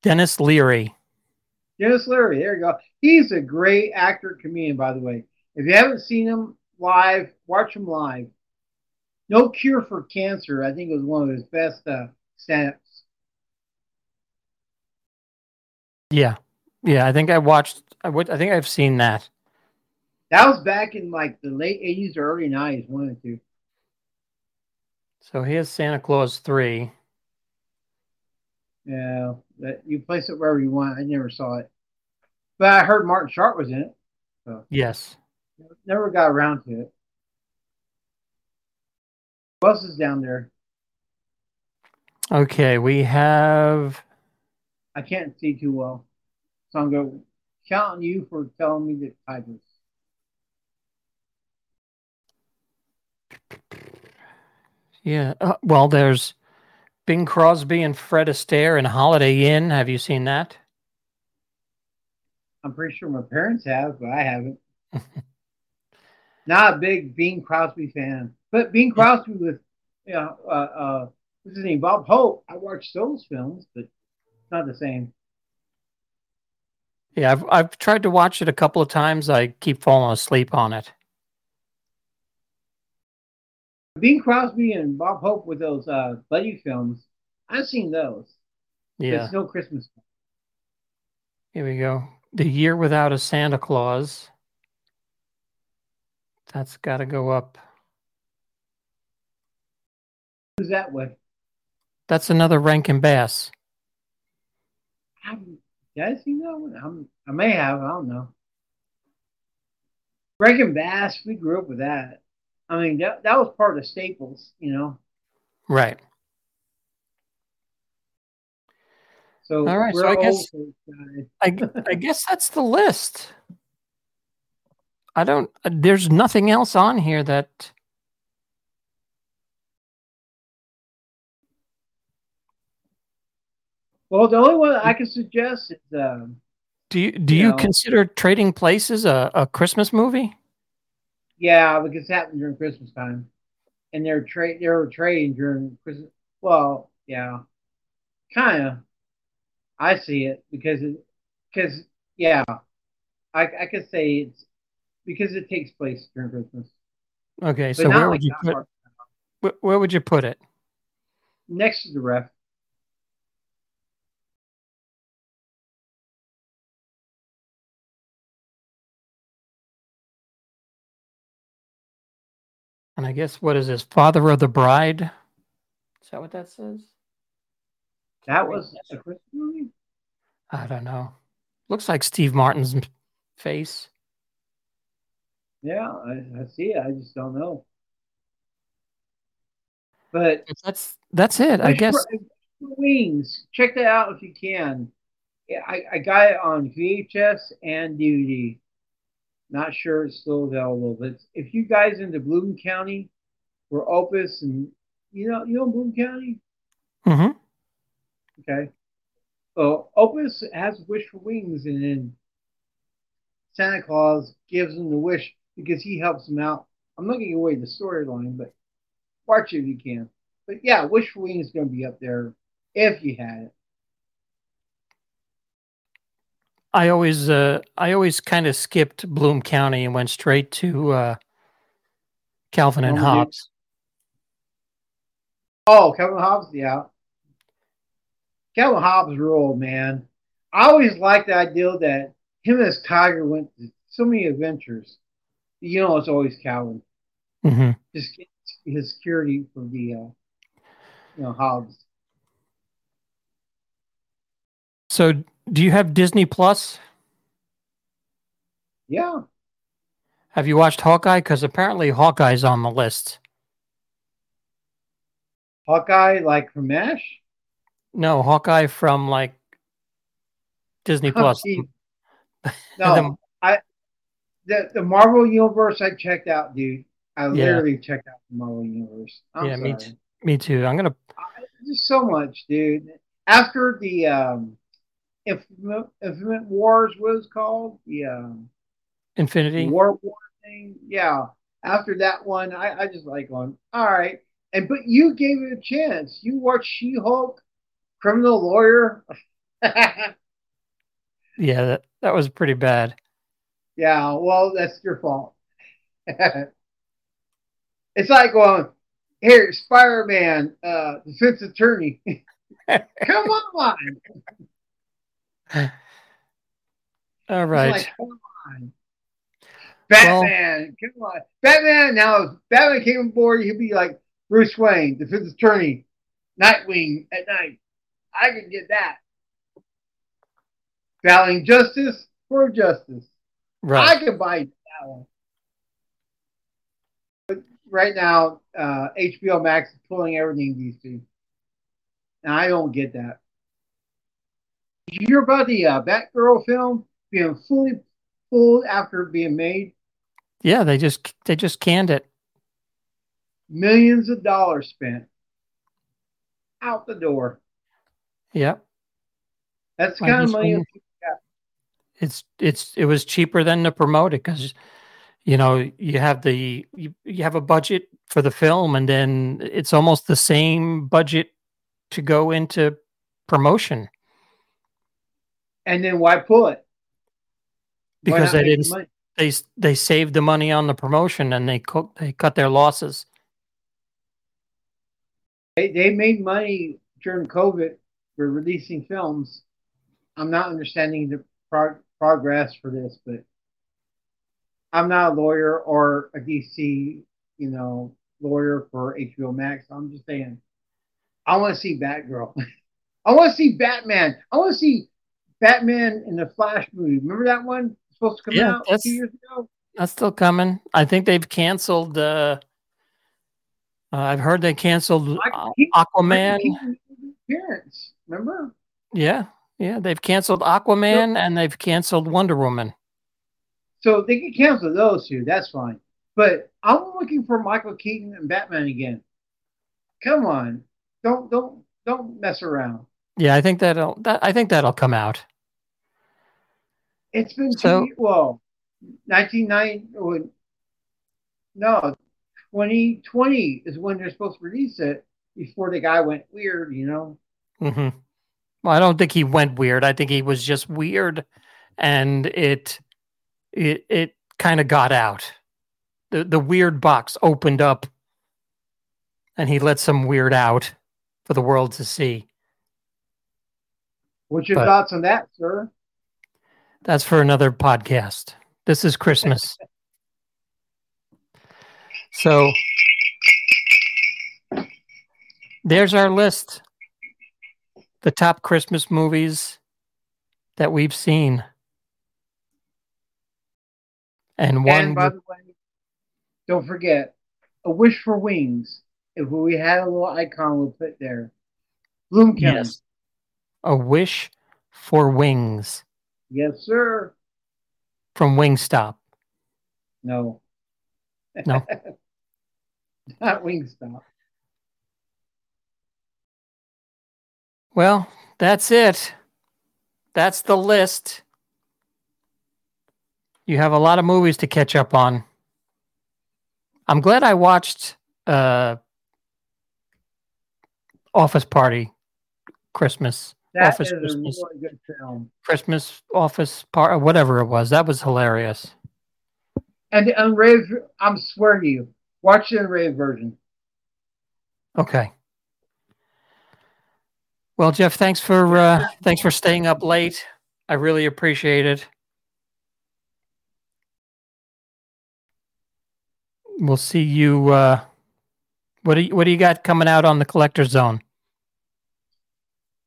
A: Denis Leary.
B: Denis Leary, there you go. He's a great actor, comedian, by the way. If you haven't seen him live, watch him live. No Cure for Cancer, I think it was one of his best uh, stand-ups.
A: Yeah, yeah. I think I watched. I would. I think I've seen that.
B: That was back in like the late '80s or early '90s, one or two.
A: So here's Santa Claus three.
B: Yeah, that you place it wherever you want. I never saw it, but I heard Martin Short was in it.
A: Yes.
B: Never got around to it. What else is down there?
A: Okay, we have.
B: I can't see too well, so I'm going to count on you for telling me the titles.
A: Yeah. Uh, well, there's Bing Crosby and Fred Astaire in Holiday Inn. Have you seen that?
B: I'm pretty sure my parents have, but I haven't. *laughs* Not a big Bing Crosby fan, but Bing Crosby with, you know, uh, uh, what's his name, Bob Hope. I watched those films, but it's not the same.
A: Yeah, I've I've tried to watch it a couple of times. I keep falling asleep on it.
B: Bing Crosby and Bob Hope with those uh, buddy films. I've seen those.
A: Yeah.
B: It's no Christmas.
A: Here we go. The Year Without a Santa Claus. That's got to go up.
B: Who's that with?
A: That's another Rankin Bass.
B: I haven't- Did I see that one? I'm, I may have. I don't know. Rankin Bass. We grew up with that. I mean, that, that was part of Staples, you know.
A: Right.
B: So
A: All right, so I guess-
B: old folks, guys.
A: I I guess that's the list. I don't. uh, There's nothing else on here that.
B: Well, the only one I can suggest is um,
A: Do you do
B: You
A: you
B: know.
A: consider Trading Places a, a Christmas movie?
B: yeah, because it happened during Christmas time, and they're trade they were trading during Christmas. Well, yeah, kind of. I see it because it because yeah, I I could say it's because it takes place during Christmas.
A: Okay,
B: But
A: so where
B: like
A: would you put where would you put it?
B: next to the ref.
A: And I guess what is this? Father of the Bride? Is that what that says?
B: That was a Christmas movie.
A: I don't know. Looks like Steve Martin's face.
B: Yeah, I, I see it. I just don't know. But
A: That's that's it. I guess.
B: Wings. Check that out if you can. Yeah, I, I got it on VHS and DVD. Not sure it's still available, but if you guys into Bloom County or Opus and you know you know Bloom County,
A: hmm
B: okay. So Opus has Wish for Wings, and then Santa Claus gives him the wish because he helps him out. I'm not giving away the storyline, but watch it if you can. But yeah, Wish for Wings is going to be up there if you had it.
A: I always, uh, I always kind of skipped Bloom County and went straight to uh, Calvin and Hobbes.
B: Oh, Calvin Hobbes, yeah. Calvin Hobbes rule, man. I always liked the idea that him and his Tiger went to so many adventures. You know, it's always Calvin.
A: hmm
B: Just his security for the, uh, you know, Hobbes.
A: So, do you have Disney Plus?
B: Yeah.
A: Have you watched Hawkeye? Because apparently Hawkeye's on the list.
B: Hawkeye, like from MASH.
A: No, Hawkeye from like Disney *laughs* Plus.
B: gee. *laughs*
A: The-
B: No, I the the Marvel universe I checked out, dude. I literally checked out the Marvel universe. I'm
A: Yeah, me
B: sorry.
A: Me too. I'm gonna.
B: Just so much, dude. After the um, Infinite, Infinite Wars was called um,
A: Infinity.
B: War War thing, yeah. After that one, I, I just like going, all right. And but you gave it a chance. You watched She Hulk, Criminal Lawyer. *laughs*
A: Yeah, that, that was pretty bad.
B: Yeah, well, that's your fault. *laughs* it's like going, here, Spider Man, uh, defense attorney. *laughs* Come on. *sighs*
A: All right.
B: like, come on. Batman, come on. Batman, now if Batman came aboard, he'd be like Bruce Wayne, defense attorney, Nightwing at night. I could get that. Battling justice for justice.
A: right.
B: I could buy that one. But right now, uh, HBO Max is pulling everything DC. And I don't get that. Did you hear about the uh, Batgirl film being fully pulled after being made?
A: yeah, they just they just canned it.
B: Millions of dollars spent out the door.
A: Yep.
B: That's the
A: I
B: kind of money.
A: It's it's it was cheaper than to promote it because you know you have the you, you have a budget for the film and then it's almost the same budget to go into promotion
B: And then why pull it? Why
A: because they didn't
B: money?
A: they they saved the money on the promotion and they cut they cut their losses.
B: They, they made money during COVID for releasing films. I'm not understanding the prog- progress for this, but I'm not a lawyer or a DC, you know, lawyer for HBO Max. I'm just saying, I want to see Batgirl. *laughs* I want to see Batman. I want to see Batman in the Flash movie. Remember that one? Supposed to come
A: Yeah,
B: out
A: that's-
B: few years ago.
A: That's still coming. I think they've canceled. Uh, uh, I've heard they canceled uh, Aquaman.
B: Michael Keaton made an appearance. Remember?
A: Yeah, yeah, they've canceled Aquaman and they've canceled Wonder Woman.
B: So they can cancel those two. That's fine. But I'm looking for Michael Keaton and Batman again. Come on, don't don't don't mess around.
A: Yeah, I think that'll. That, I think that'll come out.
B: It's been
A: So-
B: ye- well, 1990. oh, No, 2020 is when they're supposed to release it. Before the guy went weird, you know.
A: hmm Well, I don't think he went weird. I think he was just weird, and it it it kind of got out. The the weird box opened up, and he let some weird out for the world to see.
B: What's your
A: But-
B: thoughts on that, sir?
A: That's for another podcast. This is Christmas. so there's our list. The top Christmas movies that we've seen. And one
B: and by the way, don't forget, a wish for wings. If we had a little icon, we'll put there. Bloom County.
A: yes. A wish for wings
B: Yes, sir.
A: from Wingstop.
B: No.
A: No? *laughs*
B: Not Wingstop.
A: Well, that's it. That's the list. You have a lot of movies to catch up on. I'm glad I watched uh, Office Party Christmas.
B: That
A: Office
B: is
A: Christmas.
B: a really good film.
A: Christmas Office Part, whatever it was. That was hilarious.
B: And the unrated, I'm swear to you, watch the unrated version.
A: Okay. Well, Jeff, thanks for uh, thanks for staying up late. I really appreciate it. We'll see you. Uh, what do you, what do you got coming out on the collector zone?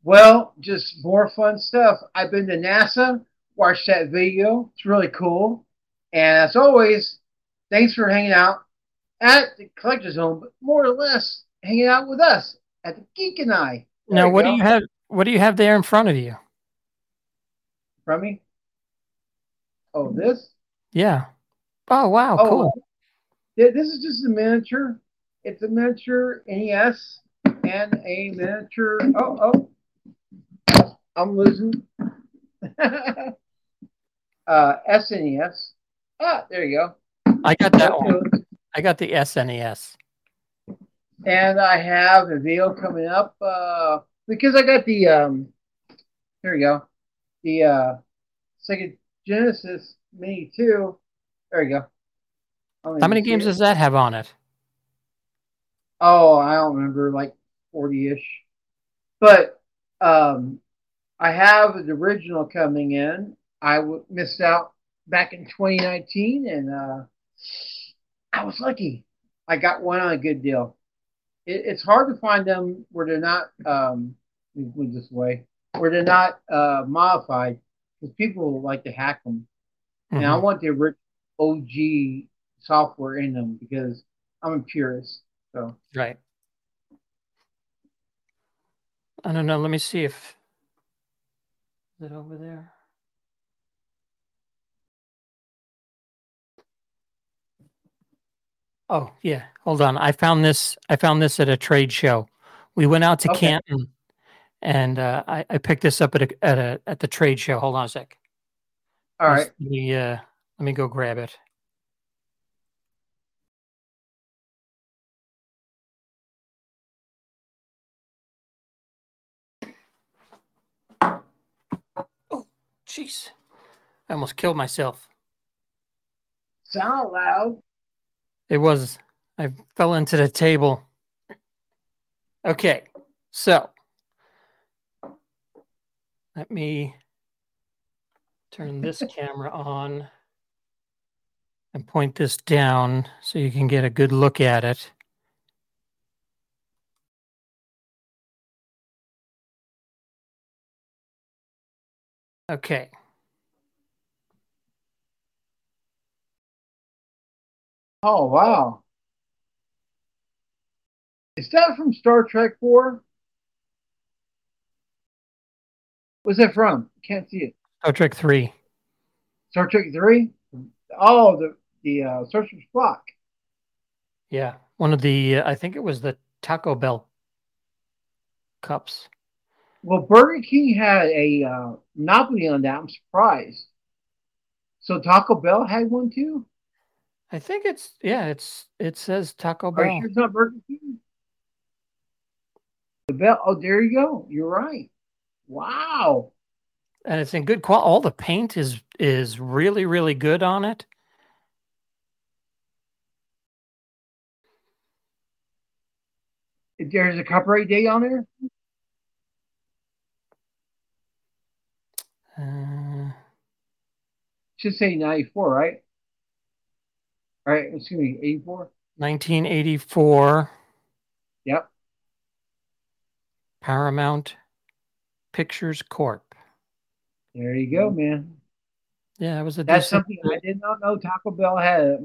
B: Well, just more fun stuff. I've been to NASA, watched that video. It's really cool. And as always, thanks for hanging out at the Collector's Home, but more or less hanging out with us at the Geek and I. There
A: now, what
B: go.
A: do you have? What do you have there in front of you?
B: from me? Oh, this?
A: Yeah. Oh wow,
B: Oh,
A: cool.
B: this is just a miniature. It's a miniature NES and a miniature. Oh, oh, I'm losing. *laughs* uh, SNES. Ah, there you go.
A: I got that one. I got the SNES.
B: And I have a video coming up uh, because I got the um. Here we go. The uh, Sega Genesis Mini Two. There you go.
A: How many games
B: it.
A: does that have on it?
B: Oh, I don't remember, like 40 ish. But um, I have the original coming in. I w- missed out back in 2019, and uh, I was lucky. I got one on a good deal. It, it's hard to find them where they're not, um, let me put it this way, where they're not uh, modified because people like to hack them. And I
A: Mhm.
B: want the original OG software in them because I'm a purist. So.
A: Right. I don't know. Let me see if it over there. Oh yeah, hold on. I found this. I found this at a trade show. We went out to
B: Okay.
A: Canton, and uh, I, I picked this up at a, at a at the trade show. Hold on a sec.
B: All right.
A: Let me uh, let me go grab it. Jeez! I almost killed myself.
B: Sound loud.
A: It was. I fell into the table. Okay, so let me turn this *laughs* camera on and point this down so you can get a good look at it. Okay.
B: Oh wow. Is that from Star Trek 4? What's that from? Can't see it.
A: Star Trek 3.
B: Star Trek 3? Oh, the the uh, Star Trek Spock.
A: Yeah. One of the, uh, I think it was the Taco Bell cups.
B: Well, Burger King had a uh, monopoly on that. I'm surprised. So Taco Bell had one too.
A: I think it's, yeah, it's, it says Taco Bell.
B: Are you sure it's not Burger King? The Bell. Oh, there you go. You're right. Wow.
A: and it's in good quality. All the paint is is really really good on it.
B: There's a copyright date on there.
A: Uh,
B: Should say 94, right? All right. Excuse me. 84.
A: 1984
B: Yep.
A: Paramount Pictures Corp.
B: There you go, man.
A: Yeah, it was a
B: That's something I did not know Taco Bell had a,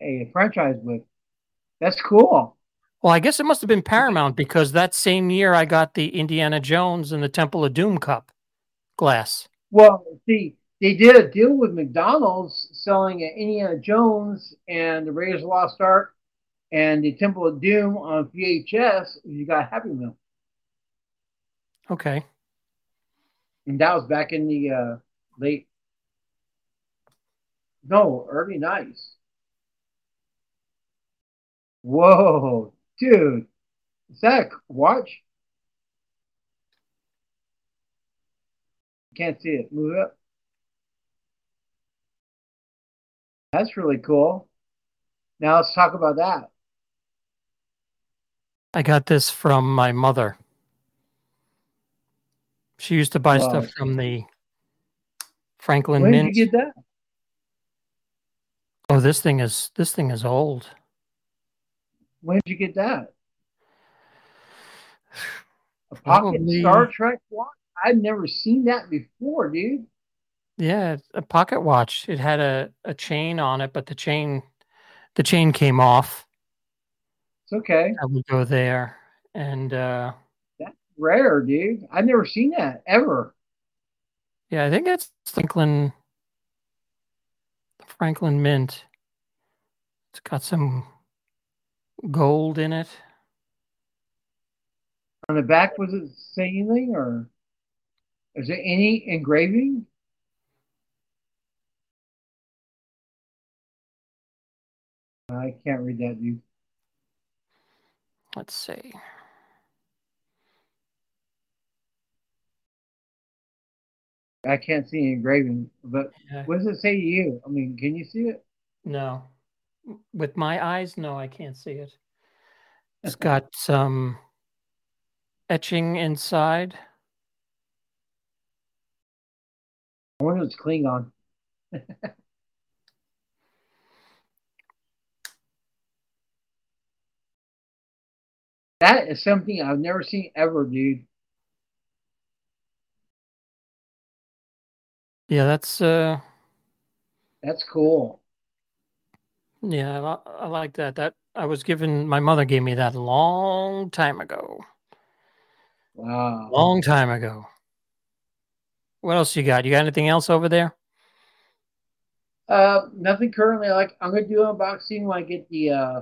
B: a franchise with. That's cool.
A: Well, I guess it must have been Paramount because that same year I got the Indiana Jones and the Temple of Doom cup glass.
B: Well, see, they did a deal with McDonald's selling an Indiana Jones and the Raiders of the Lost Ark and the Temple of Doom on VHS. You got Happy Meal,
A: Okay.
B: and that was back in the uh, late No, early nights. Whoa, dude. Is that watch? Can't see it. Move it up. That's really cool. Now let's talk about that.
A: I got this from my mother. She used to buy
B: Wow.
A: stuff from the Franklin Mint.
B: When did you get that?
A: Oh, this thing is this thing is old.
B: When did you get that? A pocket
A: Probably-
B: Star Trek watch? I've never seen that before, dude.
A: Yeah, a pocket watch. It had a, a chain on it, but the chain the chain came off.
B: It's okay.
A: I would go there. And uh
B: That's rare, dude. I've never seen that ever.
A: yeah, I think it's Franklin Franklin Mint. It's got some gold in it.
B: On the back, was it say anything or is there any engraving? I can't read that, dude.
A: Let's see.
B: I can't see any engraving. But
A: Yeah,
B: what does it say to you? I mean, can you see it?
A: no. With my eyes, no, I can't see it. It's got some etching inside.
B: I wonder if it's Klingon. *laughs* that is something I've never seen ever, dude.
A: Yeah, that's uh
B: That's cool.
A: yeah, I, I like that. That I was given my mother gave me that a long time ago.
B: Wow.
A: Long time ago. What else you got? You got anything else over there?
B: Uh, nothing currently. Like I'm gonna do unboxing when I get the uh,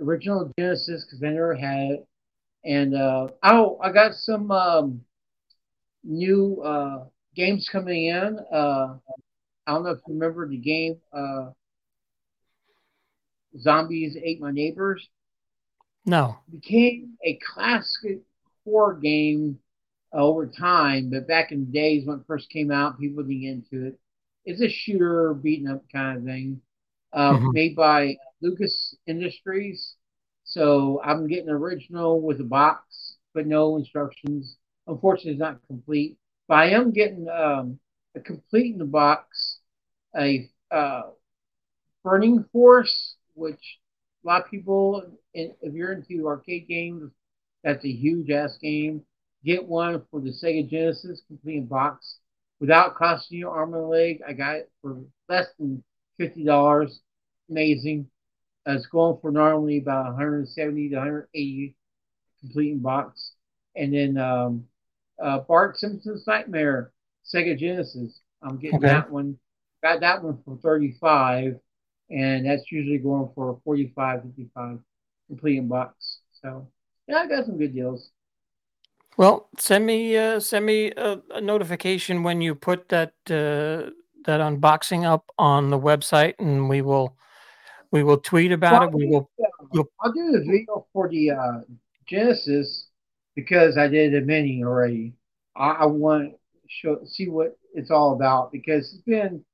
B: original Genesis because I never had it. And uh, oh, I got some um, new uh, games coming in. Uh, I don't know if you remember the game uh, Zombies Ate My Neighbors.
A: No.
B: became a classic horror game over time, but back in the days when it first came out, people didn't get into it. It's a shooter, beat 'em up kind of thing, uh,
A: Mhm.
B: made by Lucas Industries. So I'm getting original with a box, but no instructions. Unfortunately, it's not complete. But I am getting um, a complete in the box, a uh, Burning Force, which a lot of people, if you're into arcade games, that's a huge ass game. Get one for the Sega Genesis, complete in box, without costing you arm and leg. I got it for less than fifty dollars. Amazing. Uh, it's going for normally about 170 to 180 complete in box. And then um, uh, Bart Simpson's Nightmare, Sega Genesis. I'm getting
A: Okay.
B: that one. Got that one for 35 and that's usually going for 45 55 complete in box so yeah i got some good deals
A: Well, send me uh, send me a, a notification when you put that uh, that unboxing up on the website, and we will we will tweet about it. We will.
B: I'll do the video for the uh, genesis because i did a mini already i, I want to show see what it's all about because it's been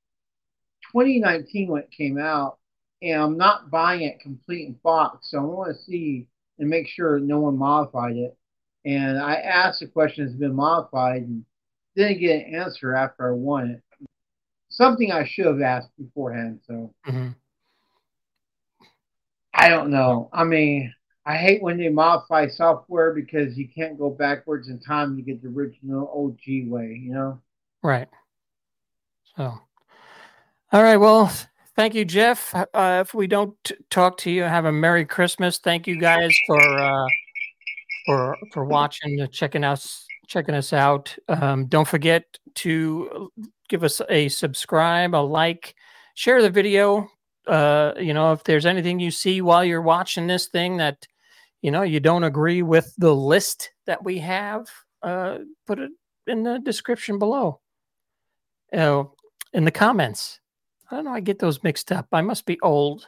B: 2019 when it came out and i'm not buying it complete in box so i want to see and make sure no one modified it and I asked the question that's been modified and didn't get an answer after I won it. Something I should have asked beforehand. So
A: Mhm.
B: I don't know. I mean, I hate when they modify software because you can't go backwards in time to get the original OG way, you know?
A: Right. So, all right. Well, thank you, Jeff. Uh, if we don't t- talk to you, have a Merry Christmas. Thank you guys for uh, for for watching, uh, checking us checking us out. Um, don't forget to give us a subscribe, a like, share the video. Uh, you know, if there's anything you see while you're watching this thing that you know you don't agree with the list that we have, uh, put it in the description below. Uh, in the comments. I don't know. I get those mixed up. I must be old.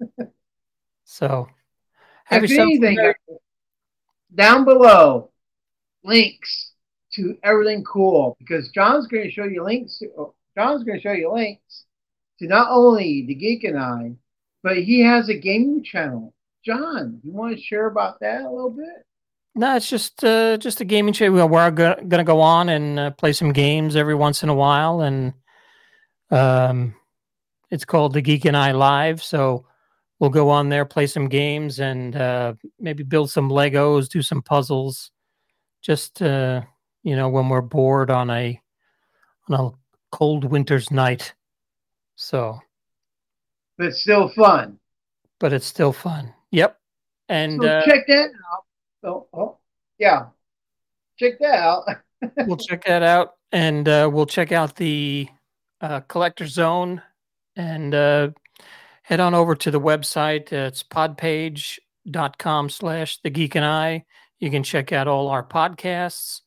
A: *laughs* so,
B: have if anything, down below, links to everything cool because John's going to show you links. To, John's going to show you links to not only the Geek and I, but he has a gaming channel. John, you want to share about that a little bit?
A: No, it's just uh, just a gaming channel where I'm going to go on and uh, play some games every once in a while, and um, it's called the Geek and I Live. So we'll go on there, play some games, and uh, maybe build some Legos, do some puzzles. Just uh, you know, when we're bored on a on a cold winter's night. So,
B: but it's still fun.
A: But it's still fun. Yep. And
B: so uh, check that out. Oh, oh, yeah, check that out. *laughs*
A: we'll check that out, and uh, we'll check out the uh, collector zone, and uh, head on over to the website. it's podpage.com slash the geek and I. You can check out all our podcasts,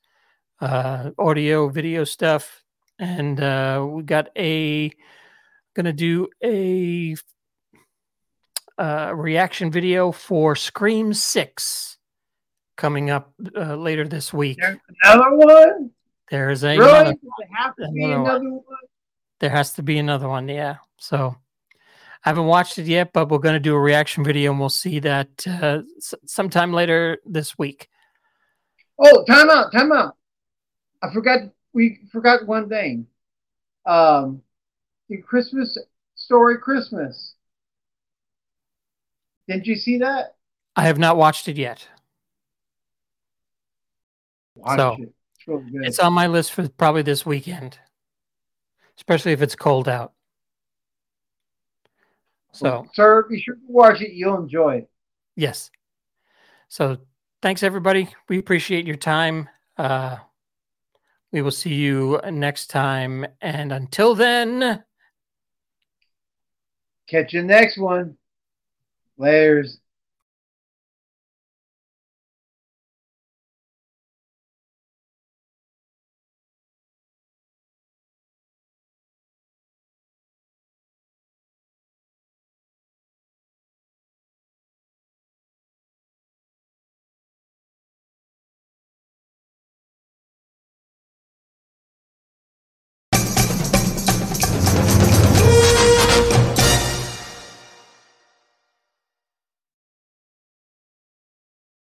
A: uh, audio, video stuff, and uh, we got a gonna do a uh, reaction video for Scream Six coming up uh, later this week.
B: There's another one.
A: There is a
B: really? Another, there to another one. one.
A: There has to be another one. Yeah. So I haven't watched it yet, but we're going to do a reaction video, and we'll see that uh, s- sometime later this week.
B: Oh, time out, time out. I forgot. We forgot one thing. Um, the Christmas story, Christmas. Didn't you see that?
A: I have not watched it yet.
B: Watch
A: so
B: it. It's, really
A: it's on my list for probably this weekend, especially if it's cold out. So, well,
B: sir, be sure to watch it. You'll enjoy it.
A: Yes. So, thanks everybody. We appreciate your time. Uh, we will see you next time. And until then,
B: catch you next one. Layers.